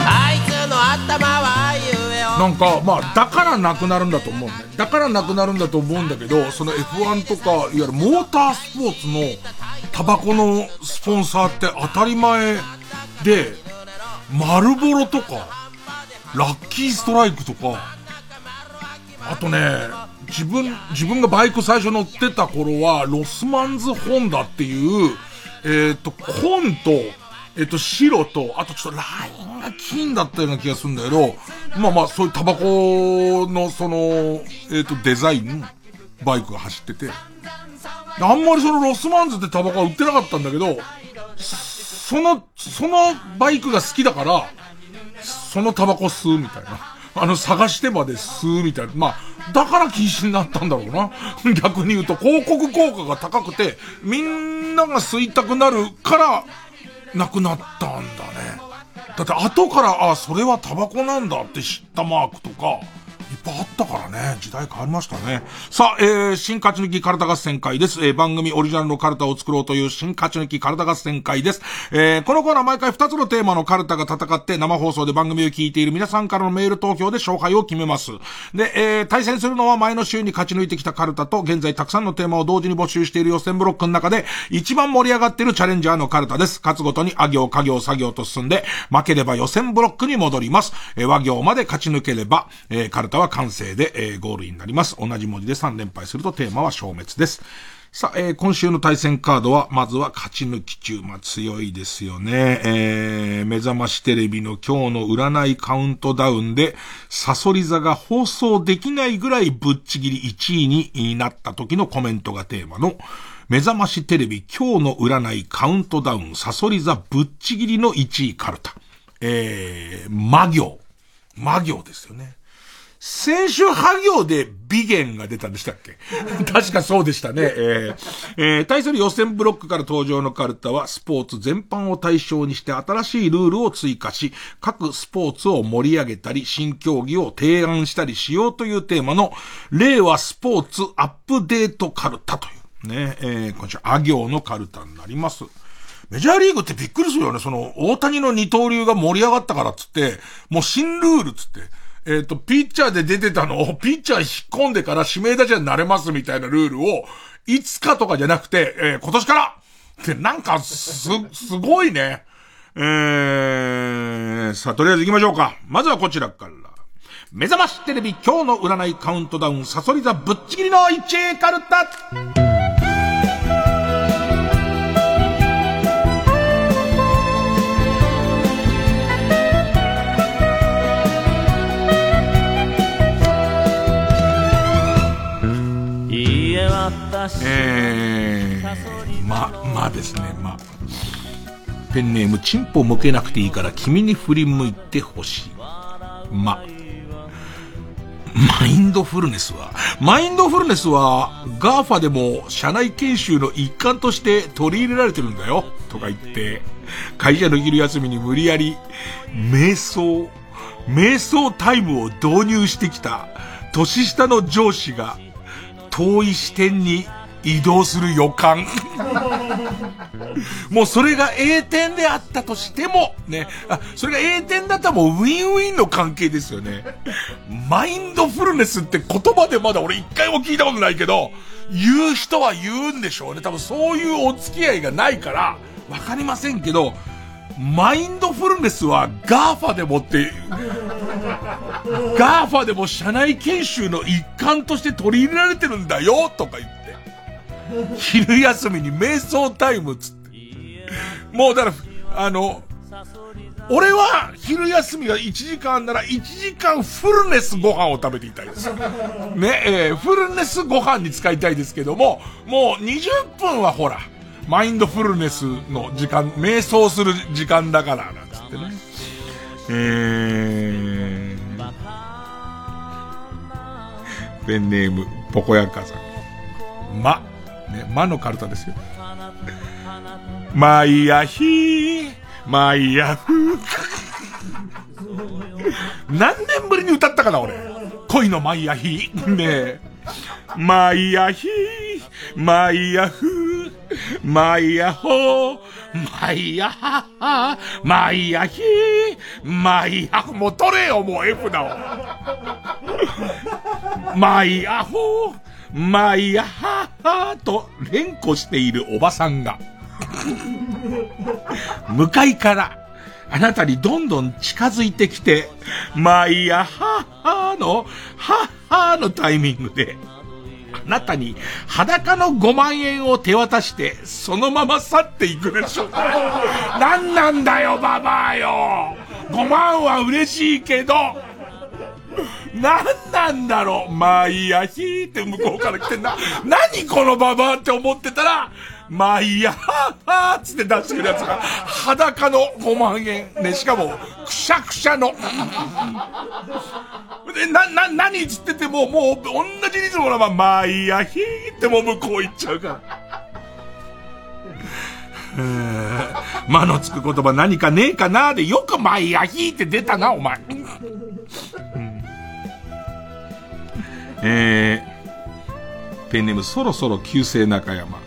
あいつの頭は言えよなんか、まあ、だからなくなるんだと思うんだよ。だからなくなるんだと思うんだけど、その F1 とか、いわゆるモータースポーツのタバコのスポンサーって当たり前で、マルボロとか、ラッキーストライクとか、あとね、自分、自分がバイク最初乗ってた頃は、ロスマンズホンダっていう、えっ、と、紺と、えっ、と、白と、あとちょっとラインが金だったような気がするんだけど、まあまあ、そういうタバコの、その、えっ、と、デザイン、バイクが走ってて、あんまりそのロスマンズってタバコは売ってなかったんだけど、その、そのバイクが好きだから、そのタバコ吸うみたいな。あの、探してまで吸うみたいな。まあ、だから禁止になったんだろうな。逆に言うと、広告効果が高くて、みんなが吸いたくなるから、なくなったんだね。だって後から、あ、それはタバコなんだって知ったマークとか、ぱいあったからね。時代変わりましたね。さあ、えー、新勝ち抜きカルタ合戦会です。えー、番組オリジナルのカルタを作ろうという新勝ち抜きカルタ合戦会です。えー、このコーナー毎回2つのテーマのカルタが戦って生放送で番組を聞いている皆さんからのメール投票で勝敗を決めます。で、えー、対戦するのは前の週に勝ち抜いてきたカルタと、現在たくさんのテーマを同時に募集している予選ブロックの中で、一番盛り上がっているチャレンジャーのカルタです。勝つごとにあ行、家行、作業と進んで、負ければ予選ブロックに戻ります。えー、和行まで勝ち抜ければ、えー、カルタは完成で、えー、ゴールになります。同じ文字で3連敗するとテーマは消滅です。さあ、えー、今週の対戦カードは、まずは勝ち抜き中。まあ、強いですよね。えー、目覚ましテレビの今日の占いカウントダウンで、サソリ座が放送できないぐらいぶっちぎり1位になった時のコメントがテーマの、目覚ましテレビ今日の占いカウントダウンサソリ座ぶっちぎりの1位カルタ。えー、魔行。魔行ですよね。先週ハ行で美言が出たんでしたっけ？確かそうでしたね。えーえー、対する予選ブロックから登場のカルタは、スポーツ全般を対象にして新しいルールを追加し、各スポーツを盛り上げたり、新競技を提案したりしようというテーマの、令和スポーツアップデートカルタという、ね、えー、今週、あ行のカルタになります。メジャーリーグってびっくりするよね。その、大谷の二刀流が盛り上がったからっつって、もう新ルールっつって、えっ、ー、と、ピッチャーで出てたのを、ピッチャー引っ込んでから指名打者になれますみたいなルールを、いつかとかじゃなくて、えー、今年からってなんか、す、すごいね。えー、さあ、とりあえず行きましょうか。まずはこちらから。目覚ましテレビ今日の占いカウントダウン、サソリ座ぶっちぎりの1位カルタえー、ま、まあですね、まあペンネーム、チンポ剥けなくていいから君に振り向いてほしい。ま、マインドフルネスは、マインドフルネスは、 GAFA でも社内研修の一環として取り入れられてるんだよ、とか言って、会社の昼休みに無理やり、瞑想、瞑想タイムを導入してきた、年下の上司が、遠い支店に異動する予感。もうそれが A 点であったとしても、ね、あ、それが A 点だったらもうウィンウィンの関係ですよね。マインドフルネスって言葉でまだ俺一回も聞いたことないけど、言う人は言うんでしょうね。多分そういうお付き合いがないから、わかりませんけど、マインドフルネスは GAFA でもって、GAFA でも社内研修の一環として取り入れられてるんだよとか言って。昼休みに瞑想タイムつって。もうだから、あの、俺は昼休みが1時間なら1時間フルネスご飯を食べていたいです。ね、えー、フルネスご飯に使いたいですけども、もう20分はほら、マインドフルネスの時間、瞑想する時間だから、なんつってね。えー、ペンネーム、ポコヤカさん。ま、ね、まのカルタですよ。マイヤヒー、マイヤフー。何年ぶりに歌ったかな、俺。恋のマイヤヒー。ねえ。マイヤヒー、マイヤフー、マイヤホー、マイヤハハ、マイヤヒー、マイヤホもう取れよ、もう F だわ。マイヤホー、マイヤハハと連呼しているおばさんが、向かいから、あなたにどんどん近づいてきて、マイヤハハの、ハッハーのタイミングで、あなたに裸の5万円を手渡して、そのまま去っていくでしょ。何なんだよ、ババアよ。5万は嬉しいけど、何なんだろうまあいいや、ひーって向こうから来てんな。何このババアって思ってたら、まあいいや、はぁはぁつって出してくるやつが、裸の5万円。ね、しかも、くしゃくしゃの。で、な、な、何つってても、もう、同じリズムのまま、まあいいや、ひーってもう向こう行っちゃうから。間のつく言葉何かねえかなで、よくまあいいや、ひーって出たな、お前。えー、ペンネームそろそろ旧姓中山。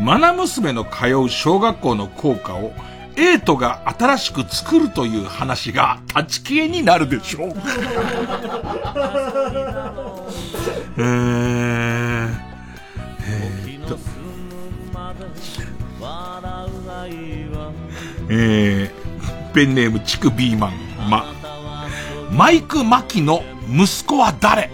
マナ娘の通う小学校の校歌を、エイトが新しく作るという話が立ち消えになるでしょう。えー、えー、っと。えー、ペンネームチクビーマン、ま、マイク・マキの息子は誰？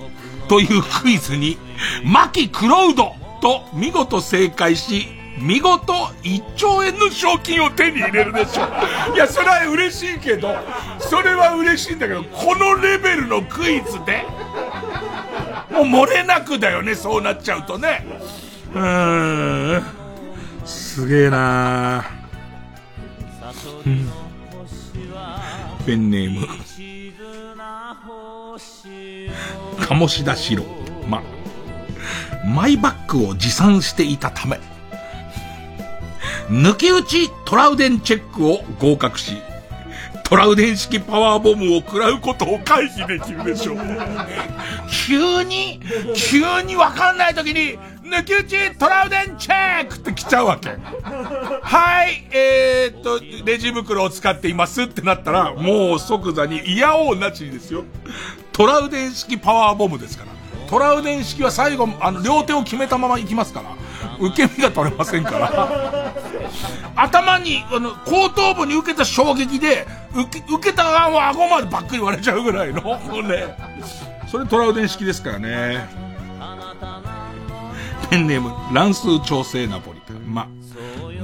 というクイズに、マキ・クロウドと見事正解し、見事1兆円の賞金を手に入れるでしょ。いや、それは嬉しいけど、それは嬉しいんだけど、このレベルのクイズで、もう漏れなくだよね、そうなっちゃうとね。うーん。すげえなうんペンネーム。鴨志田四郎。ま、マイバッグを持参していたため、抜き打ちトラウデンチェックを合格し、トラウデン式パワーボムを食らうことを回避できるでしょう。急に、急にわかんない時に、抜き打ちトラウデンチェックって来ちゃうわけ。はい、えー、っと、レジ袋を使っていますってなったら、もう即座に嫌おうなしにですよ。トラウデン式パワーボムですから。トラウデン式は最後、あの、両手を決めたまま行きますから。受け身が取れませんから。頭に、あの、後頭部に受けた衝撃で、受け、受けた側は顎までばっくり割れちゃうぐらいの、ね。それトラウデン式ですからね。ペンネーム、乱数調整ナポリ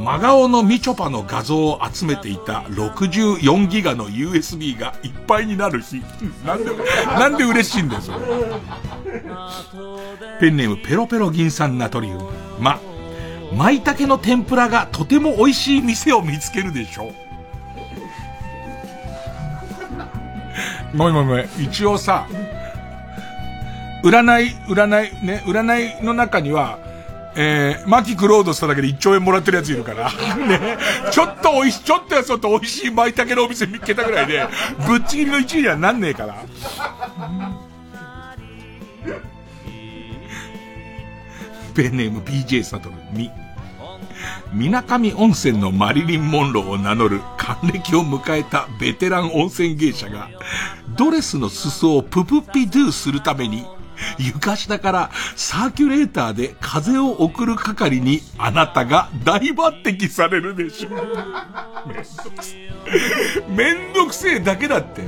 真顔のみちょぱの画像を集めていた64ギガの USB がいっぱいになる日。なんで、なんで嬉しいんだよ、それ。ペンネーム、ペロペロ銀酸ナトリウム。ま、舞茸の天ぷらがとても美味しい店を見つけるでしょう。ごめんごめん。一応さ、占い、占い、ね、占いの中には、えー、マキクロードしただけで1兆円もらってるやついるから。ね。ちょっと美味しい、ちょっとやそっと美味しい舞茸のお店見つけたぐらいで、ぶっちぎりの1位にはなんねえから。ペンネーム PJ サトル、み。水上温泉のマリリン・モンローを名乗る還暦を迎えたベテラン温泉芸者が、ドレスの裾をププピドゥするために床下からサーキュレーターで風を送る係にあなたが大抜擢されるでしょう。めんどくせえだけだって。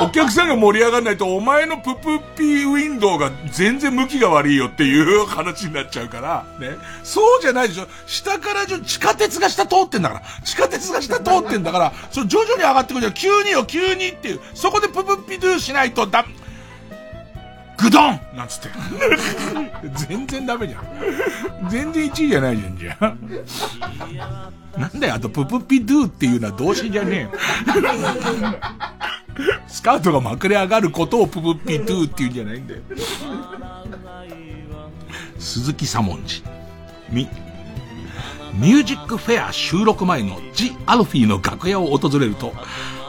お客さんが盛り上がらないとお前のププッピーウィンドウが全然向きが悪いよっていう話になっちゃうから、ね。そうじゃないでしょ。下からじゃ地下鉄が下通ってんだから。地下鉄が下通ってんだから、そ徐々に上がってくるじゃん。急によ、急にっていう。そこでププッピドゥしないとだ、グドンなんつって。全然ダメじゃん。全然1位じゃないじゃん、じゃあ。なんだよ、あと、ププピドゥっていうのは動詞じゃねえよ。スカートがまくれ上がることをププピドゥっていうんじゃないんだよ。鈴木左文字。み。ミュージックフェア収録前のジ・アルフィーの楽屋を訪れると、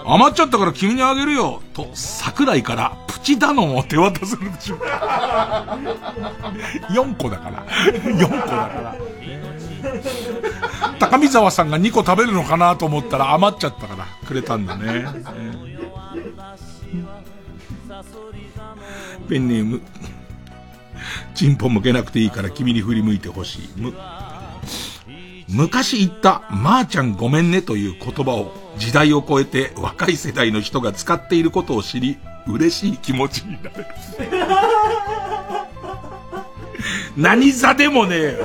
余っちゃったから君にあげるよと、桜井からチダノンを手渡するでしょ。4個だから。4個だから。高見沢さんが2個食べるのかなと思ったら余っちゃったからくれたんだね。ペンネーム。チンポ向けなくていいから君に振り向いてほしい。む、昔言った、まー、あ、ちゃんごめんねという言葉を時代を超えて若い世代の人が使っていることを知り、嬉しい気持ちになれる。何座でもねえよ。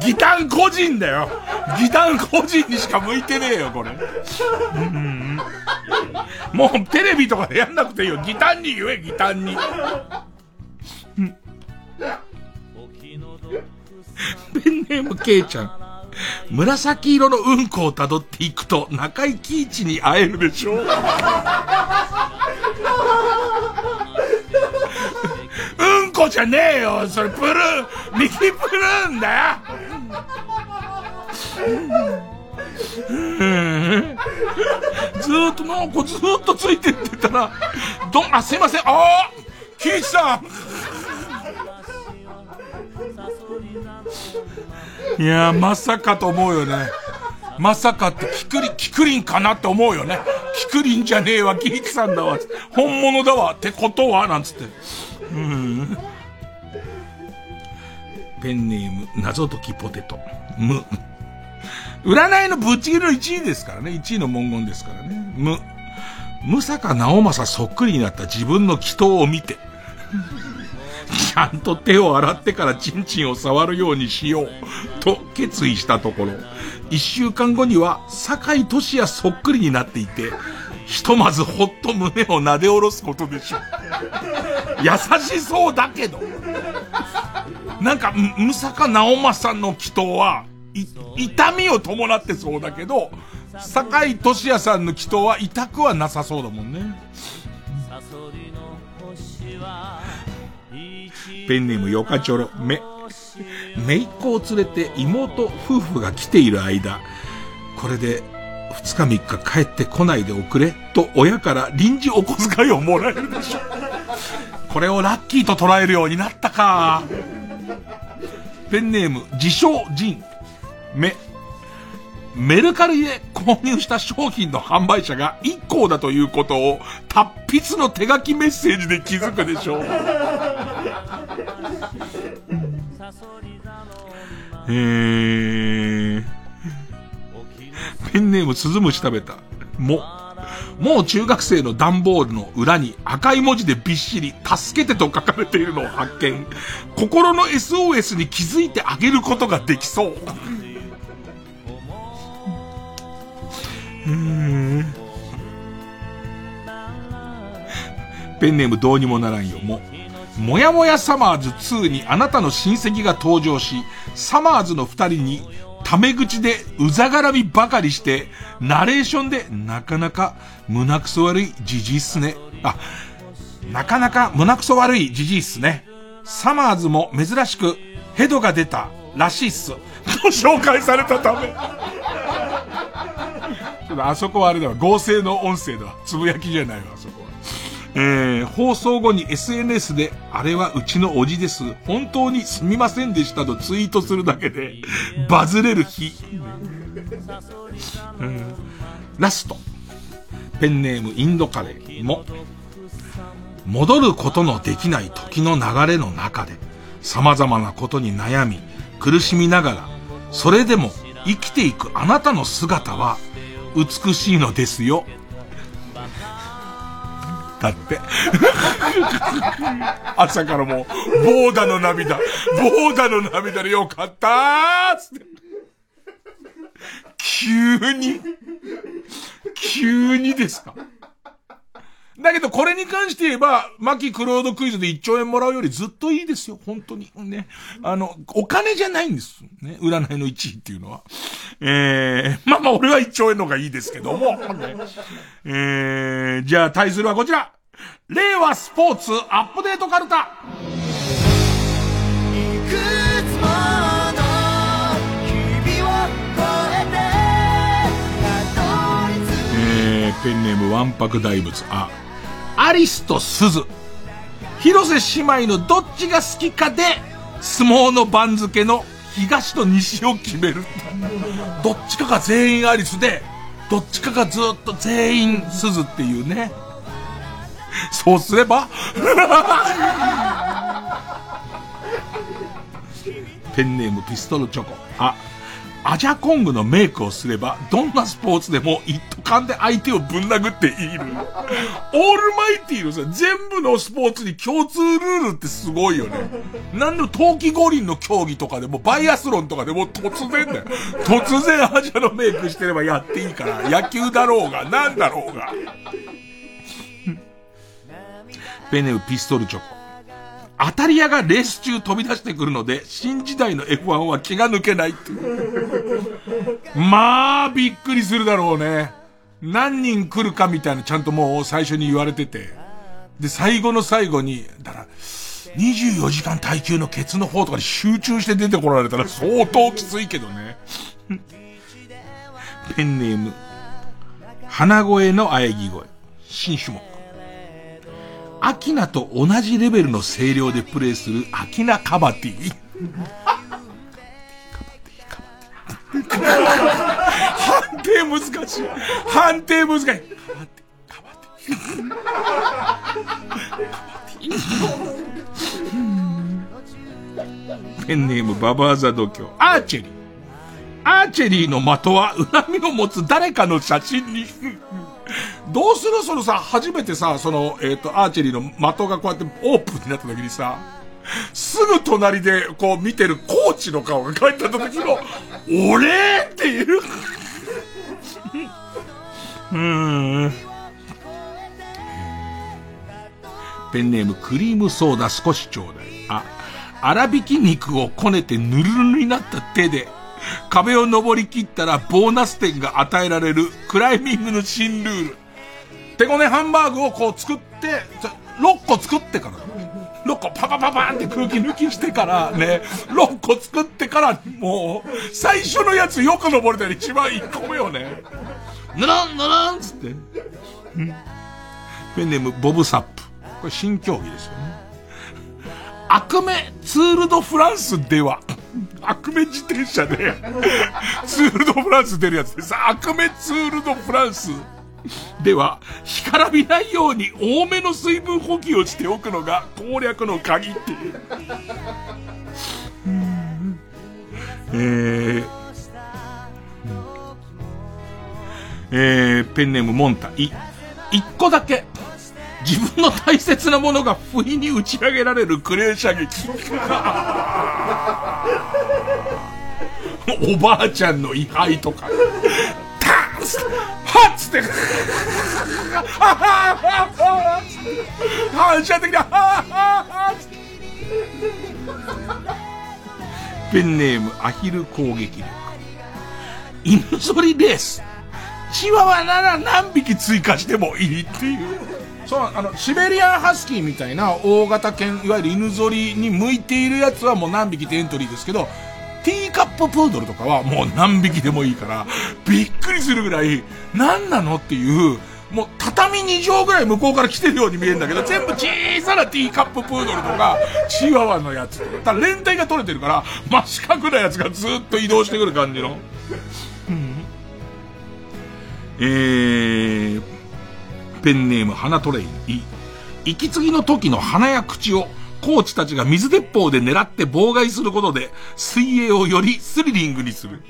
ギタン個人だよ。ギタン個人にしか向いてねえよ、これ。うん、もうテレビとかでやんなくていいよ。ギタンに言え、ギタンに。ペンネームケイちゃん。紫色のうんこを辿っていくと中井貴一に会えるでしょうじゃねえよそれプルーン右プルーンだよ ずっとなんかずっとついてってたら、どん、あ、すいません、ああキイチさんいやまさかと思うよね。まさかってキクリン、キクリンかなって思うよね。キクリンじゃねえわ、ギークさんだわ。本物だわ、ってことはなんつって。うん。ペンネーム、謎解きポテト。む。占いのぶっちぎりの1位ですからね。1位の文言ですからね。む。むさか直政そっくりになった自分の祈祷を見て。ちゃんと手を洗ってからチンチンを触るようにしよう、と決意したところ、一週間後には、坂井俊也そっくりになっていて、ひとまずほっと胸を撫で下ろすことでしょう。優しそうだけど。なんか、むさか直政の祈祷は、痛みを伴ってそうだけど、坂井俊也さんの祈祷は痛くはなさそうだもんね。ペンネームヨカチョロ、め、めいっ子を連れて妹夫婦が来ている間、これで2日3日帰ってこないでおくれと親から臨時お小遣いをもらえるでしょ。これをラッキーと捉えるようになったか。ペンネーム、自称人。め、メルカリで購入した商品の販売者が一行だということを達筆の手書きメッセージで気づくでしょう。えー、ペンネーム鈴虫食べた。も、もう中学生の段ボールの裏に赤い文字でびっしり、助けてと書かれているのを発見。心の SOS に気づいてあげることができそう。うん。ペンネームどうにもならんよ。も、もやもやサマーズ2にあなたの親戚が登場し、サマーズの二人に、タメ口でうざがらみばかりして、ナレーションで、なかなか胸くそ悪いじじいっすね。あ、なかなか胸くそ悪いじじいっすね。サマーズも珍しくヘドが出たらしいっす。と紹介されたため。ちょっとあそこはあれだわ。合成の音声だわ。つぶやきじゃないわ、あそこは。えー、放送後に SNS で、あれはうちのおじです。本当にすみませんでしたとツイートするだけで、バズれる日。うん、ラスト。ペンネームインドカレーも、戻ることのできない時の流れの中で、様々なことに悩み、苦しみながら、それでも生きていくあなたの姿は、美しいのですよ。だって。朝からもう、ボーダの涙、ボーダの涙でよかったーつって。急に、急にですか？だけどこれに関して言えば、マキクロードクイズで1兆円もらうよりずっといいですよ、本当に。ね。あの、お金じゃないんです。ね。占いの1位っていうのは。えー、まあまあ俺は1兆円の方がいいですけども。ね、えー、じゃあ対するはこちら。令和スポーツアップデートカルタ。えー、ペンネームわんぱく大仏。あ、アリスとスズ。広瀬姉妹のどっちが好きかで、相撲の番付の東と西を決める。どっちかが全員アリスで、どっちかがずっと全員スズっていうね。そうすれば ペンネームピストルチョコ。あ、アジャコングのメイクをすれば、どんなスポーツでも一斗缶で相手をぶん殴っている。オールマイティのさ、全部のスポーツに共通ルールってすごいよね。なんで冬季五輪の競技とかでも、バイアスロンとかでも突然だよ。突然アジャのメイクしてればやっていいから、野球だろうが、なんだろうが。ペネウピストルチョコ。当たり屋がレース中飛び出してくるので、新時代の F1 は気が抜けないってまあ、びっくりするだろうね。何人来るかみたいなちゃんともう最初に言われてて。で、最後の最後に、だから、24時間耐久のケツの方とかに集中して出てこられたら相当きついけどね。ペンネーム、鼻声の喘ぎ声、新種目。アキナと同じレベルの声量でプレイするアキナカバティ。判定難しい。判定難しい。カバティ、カバティ。ペンネームババーザ度胸。アーチェリー。アーチェリーの的は恨みを持つ誰かの写真にどうするそのさ、初めてさ、その、えっ、ー、と、アーチェリーの的がこうやってオープンになった時にさ、すぐ隣でこう見てるコーチの顔が帰った時の、俺っていううーん。ペンネームクリームソーダ少しちょうだい。あ、粗挽き肉をこねてぬるぬるになった手で、壁を登り切ったらボーナス点が与えられるクライミングの新ルール。手ごねハンバーグをこう作って、6個作ってから6個パパパパンって空気抜きしてからね、6個作ってからもう、最初のやつよく登れたら一番1個目よね。ぬらんぬらんつって。ペンネームボブサップ。これ新競技ですよね。悪名ツールドフランスでは、悪名自転車で、ツールドフランス出るやつです。悪名ツールドフランス。では、干からびないように多めの水分補給をしておくのが攻略の鍵っていう。えー、えー、ペンネームモンタ、い、一個だけ、自分の大切なものが不意に打ち上げられるクレー射撃。おばあちゃんの位牌とか。はっつって、反射的な、ペンネームアヒル攻撃力。犬ぞりレース。チワワなら何匹追加してもいいっていう。そう、あの、シベリアンハスキーみたいな大型犬、いわゆる犬ぞりに向いているやつはもう何匹ってエントリーですけど、ティーカッププードルとかはもう何匹でもいいから、びっくりするぐらい、何なのっていう、もう畳2畳ぐらい向こうから来てるように見えるんだけど、全部小さなティーカッププードルとか、チワワのやつとか、ただ連帯が取れてるから、真四角なやつがずっと移動してくる感じの。うん、えー、ペンネーム花トレイン。息継ぎの時の鼻や口をコーチたちが水鉄砲で狙って妨害することで、水泳をよりスリリングにする。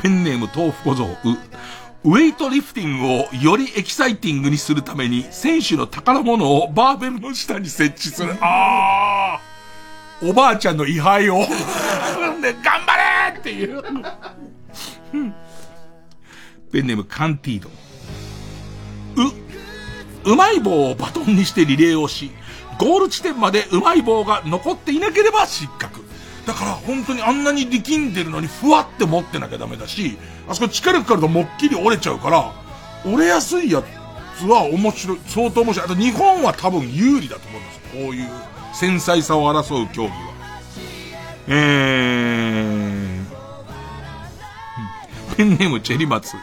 ペンネーム豆腐小僧、う、ウェイトリフティングをよりエキサイティングにするために、選手の宝物をバーベルの下に設置する。あーおばあちゃんの位牌をで、頑張れっていう。ペンネームカンティード。う、うまい棒をバトンにしてリレーをし、ゴール地点までうまい棒が残っていなければ失格。だから本当にあんなに力んでるのにふわって持ってなきゃダメだし、あそこ力かかるともっきり折れちゃうから、折れやすいやつは面白い、相当面白い。あと日本は多分有利だと思うんですよ。こういう繊細さを争う競技は。えー、ペンネームチェリマツ。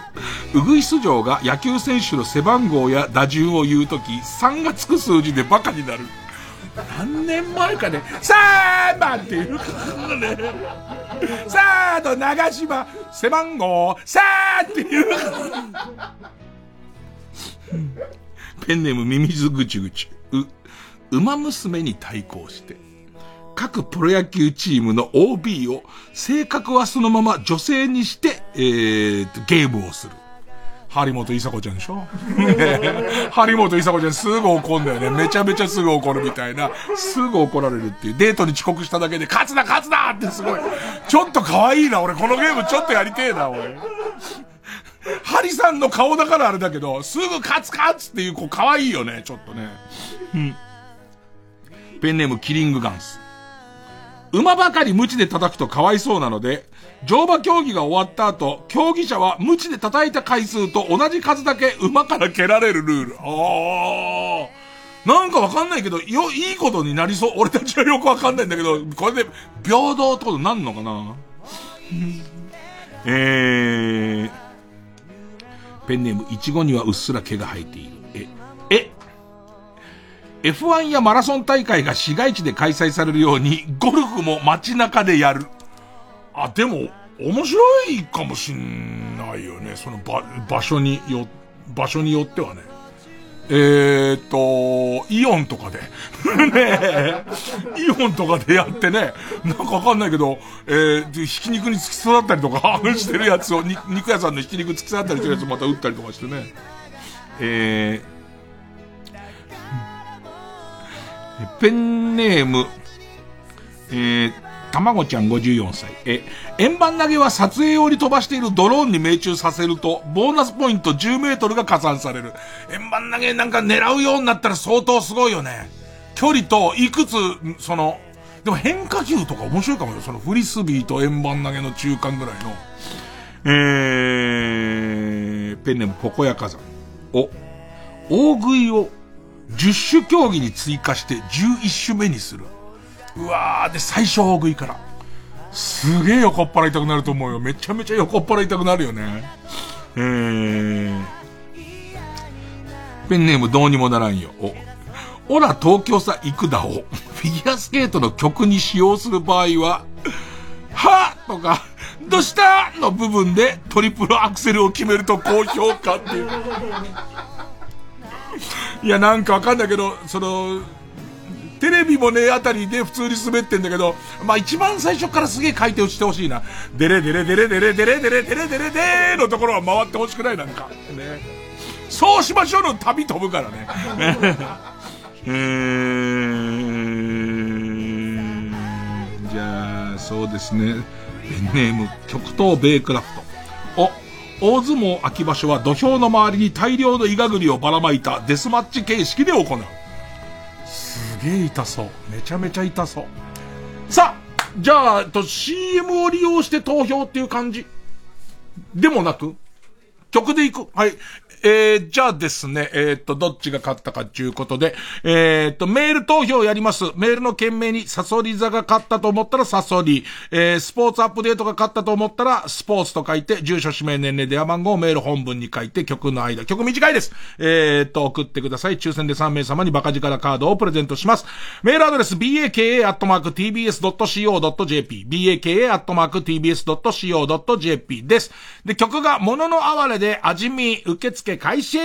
ウグイス城が野球選手の背番号や打順を言うとき、3がつく数字でバカになる。何年前かね、3番っていうから。ね、サード長島、背番号3っていう。ペンネームミミズぐちぐち。う、馬娘に対抗して。各プロ野球チームの OB を、性格はそのまま女性にして、えー、ゲームをする。張本伊佐子ちゃんでしょ？張本伊佐子ちゃんすぐ怒んだよね。めちゃめちゃすぐ怒るみたいな。すぐ怒られるっていう。デートに遅刻しただけで、勝つな勝つなってすごい。ちょっと可愛いな、俺このゲームちょっとやりてえな、俺。ハリさんの顔だからあれだけど、すぐ勝つ勝つっていう子可愛いよね、ちょっとね。うん。ペンネームキリングガンス。馬ばかり無知で叩くとかわいそうなので、乗馬競技が終わった後、競技者は無知で叩いた回数と同じ数だけ馬から蹴られるルール。ああ。なんかわかんないけど、よ、いいことになりそう。俺たちはよくわかんないんだけど、これで平等ってことになんのかな？えー、ペンネーム、いちごにはうっすら毛が生えている。え、F1 やマラソン大会が市街地で開催されるように、ゴルフも街中でやる。あ、でも、面白いかもしんないよね。その場、場所によ、場所によってはね。えーっと、イオンとかで ねイオンとかでやってね、なんかわかんないけど、えー、ひき肉に付き育ったりとか してるやつを、肉屋さんのひき肉付き育ったりしてるやつをまた打ったりとかしてね。えー、ペンネーム、えー、たまごちゃん54歳。え、円盤投げは撮影用に飛ばしているドローンに命中させると、ボーナスポイント10メートルが加算される。円盤投げなんか狙うようになったら相当すごいよね。距離といくつ、その、でも変化球とか面白いかもよ。そのフリスビーと円盤投げの中間ぐらいの。えー、ペンネームポコヤカザン。お、大食いを10種競技に追加して11種目にする。うわー、で、最初大食いから。すげえ横っ腹痛くなると思うよ。めちゃめちゃ横っ腹痛くなるよね。えー、ペンネームどうにもならんよ。お、オラ東京さ行くだを、フィギュアスケートの曲に使用する場合は、はとか、どうしたの部分でトリプルアクセルを決めると高評価っていう。いや、なんかわかんないけど、その、テレビもね、あたりで普通に滑ってんだけど、まあ一番最初からすげえ回転をしてほしいな。デレデレデレデレデレデレデレデレデレのところは回ってほしくないなんか。ね。そうしましょうの旅飛ぶからね。えー、じゃあ、そうですね。ネーム、極東ベイクラフト。お、大相撲秋場所は土俵の周りに大量のイガグリをばらまいたデスマッチ形式で行う。すげえ痛そう。めちゃめちゃ痛そう。さあ、じゃあ、と、CM を利用して投票っていう感じ。でもなく、曲で行く。はい。えー、じゃあですね、えー、っと、どっちが勝ったかっていうことで、えー、っと、メール投票やります。メールの件名に、サソリ座が勝ったと思ったらサソリ、えー、スポーツアップデートが勝ったと思ったら、スポーツと書いて、住所、氏名、年齢、電話番号を、メール本文に書いて、曲の間、曲短いです。えー、っと、送ってください。抽選で3名様にバカ力カードをプレゼントします。メールアドレス、baka.tbs.co.jp、baka.tbs.co.jp です。で、曲が、ものの哀れで、味見、受付開始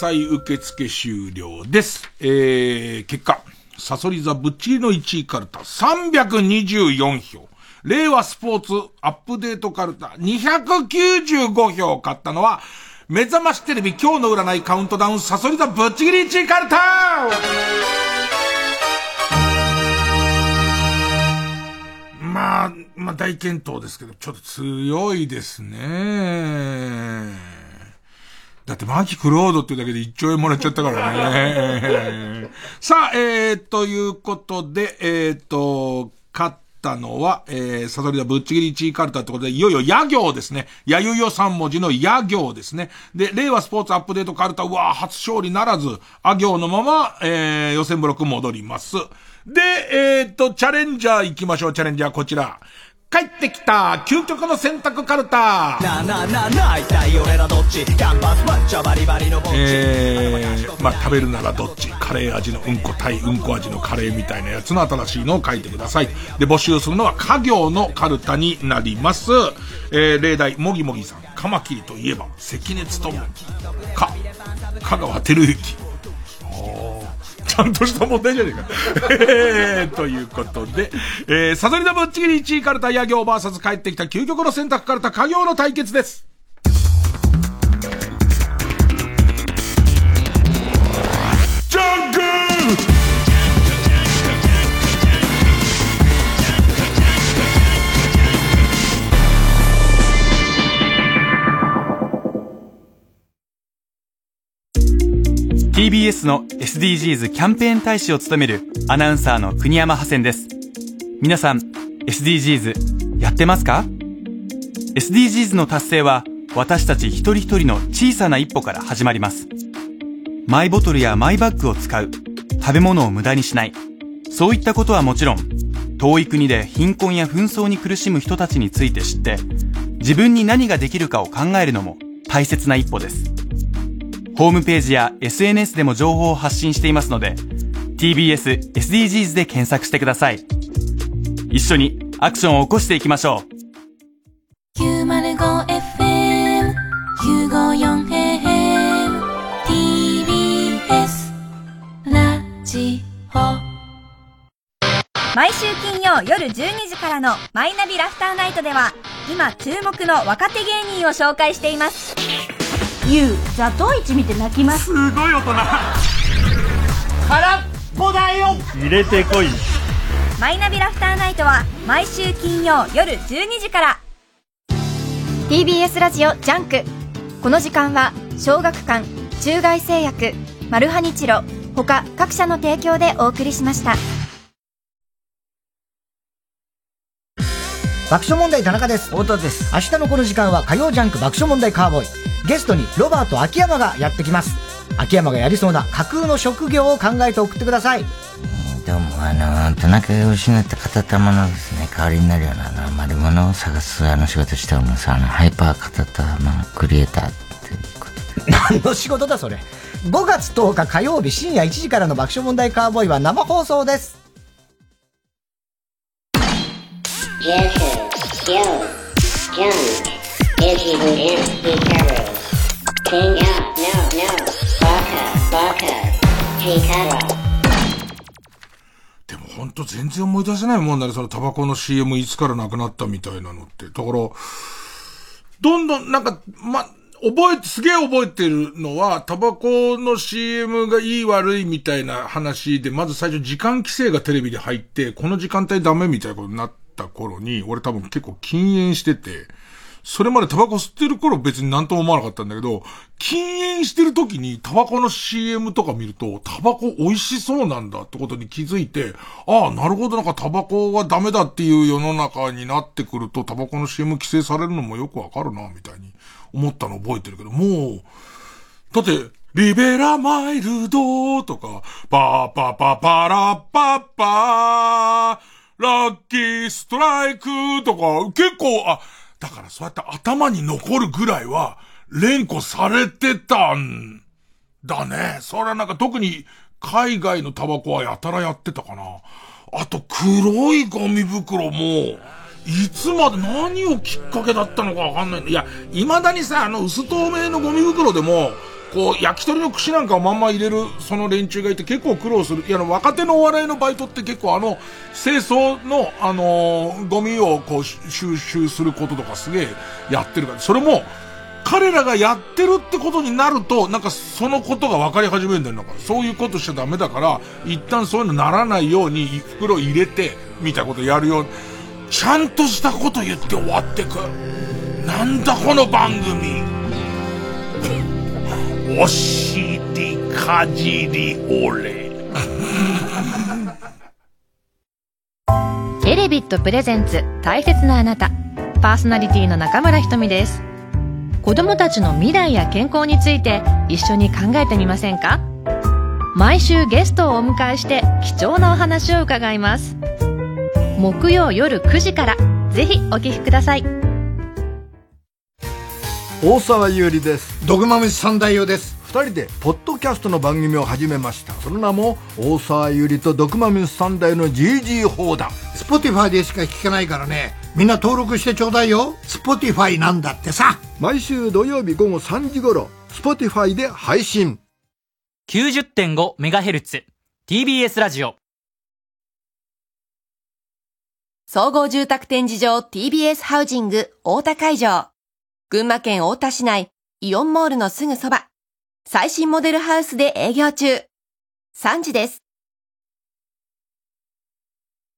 めんなさい、受付終了です。えー、結果、サソリ座ぶっちりの1位カルタ324票。令和スポーツアップデートカルタ295票買ったのは、目覚ましテレビ今日の占いカウントダウンサソリ座ぶっちぎり1位カルタまあ、まあ大健闘ですけど、ちょっと強いですね。だってマーキクロードっていうだけで1兆円もらっちゃったからね。さあ、えー、ということで、えー、と、勝ったのは、えー、サソリダぶっちぎり1位カルタってことで、いよいよ野行ですね。やゆよ3文字の野行ですね。で、令和スポーツアップデートカルタ、うわ初勝利ならず、あ行のまま、えー、予選ブロック戻ります。で、えー、と、チャレンジャー行きましょう、チャレンジャーこちら。帰ってきた。究極の選択カルタ。えー、まあ食べるならどっち？カレー味のうんこ対うんこ味のカレーみたいなやつの新しいのを書いてください。で募集するのは家業のカルタになります。えー、例題もぎもぎさん。カマキリといえば関根勤。か香川照之ちゃんとした問題じゃねえか。えー、ということで、えー、サソリのぶっちぎり1位カルタ、ヤ行 VS 帰ってきた究極の選択カルタ、家業の対決です。TBS の SDGs キャンペーン大使を務めるアナウンサーの国山ハセンです。皆さん、SDGs やってますか ?SDGs の達成は私たち一人一人の小さな一歩から始まります。マイボトルやマイバッグを使う、食べ物を無駄にしない、そういったことはもちろん、遠い国で貧困や紛争に苦しむ人たちについて知って、自分に何ができるかを考えるのも大切な一歩です。ホームページや SNS でも情報を発信していますので、TBS SDGs で検索してください。一緒にアクションを起こしていきましょう。905FM 954AM TBS ラジオ毎週金曜夜12時からのマイナビラフターナイトでは今注目の若手芸人を紹介していますゆうザトウイチ見て泣きますすごい大人空っぽだよ入れてこい。マイナビラフターナイトは毎週金曜夜12時から TBS ラジオジャンクこの時間は小学館中外製薬マルハニチロ他各社の提供でお送りしました爆笑問題田中です。太田です。明日のこの時間は火曜ジャンク爆笑問題カーボーイ。ゲストにロバート秋山がやってきます。秋山がやりそうな架空の職業を考えて送ってください。どうも、あの、田中が失った片玉のですね、代わりになるような、あの、丸物を探すあの仕事しております。あの、ハイパー片玉クリエイターっていうことで。何の仕事だそれ。5月10日火曜日深夜1時からの爆笑問題カーボーイは生放送です。Jazz, Joe, でもほんと全然思い出せないもんだね、そのタバコの CM いつからなくなったみたいなのって。だから、どんどんなんか、ま、覚えて、すげえ覚えてるのは、タバコの CM がいい悪いみたいな話で、まず最初時間規制がテレビで入って、この時間帯ダメみたいなことになった頃に、俺多分結構禁煙してて、それまでタバコ吸ってる頃別になんとも思わなかったんだけど、禁煙してる時にタバコの CM とか見ると、タバコ美味しそうなんだってことに気づいて、ああ、なるほど。なんかタバコがダメだっていう世の中になってくると、タバコの CM 規制されるのもよくわかるな、みたいに思ったの覚えてるけど、もう、だって、リベラマイルドとか、パーパーパーパラッパッパー、ラッキーストライクとか、結構、あ、だからそうやって頭に残るぐらいは、連呼されてたんだね。それはなんか特に海外のタバコはやたらやってたかな。あと黒いゴミ袋も、いつまで何をきっかけだったのかわかんない。いや、未だにさ、あの薄透明のゴミ袋でも、こう、焼き鳥の串なんかをまんま入れる、その連中がいて結構苦労する。いや、あの若手のお笑いのバイトって結構あの、清掃の、あのーゴミをこう、収集することとかすげえやってるから。それも、彼らがやってるってことになると、なんかそのことが分かり始めるんだよ。なんかそういうことしちゃダメだから、一旦そういうのならないように袋入れて、みたいなことやるよう、ちゃんとしたこと言って終わってく。なんだこの番組。お尻かじり俺。エレビットプレゼンツ大切なあなた。パーソナリティの中村仁美です。子供たちの未来や健康について一緒に考えてみませんか？毎週ゲストをお迎えして貴重なお話を伺います。木曜夜9時からぜひお聞きください。大沢悠里です。ドグマムシ三大王です。二人でポッドキャストの番組を始めました。その名も大沢優里とドクマムシ三大の GG 砲弾スポティファイでしか聞けないからね。みんな登録してちょうだいよ。 Spotify なんだってさ。毎週土曜日午後3時頃 Spotify で配信。90.5MHz TBS ラジオ。総合住宅展示場 TBS ハウジング大田会場。群馬県太田市内、イオンモールのすぐそば。最新モデルハウスで営業中。3時です。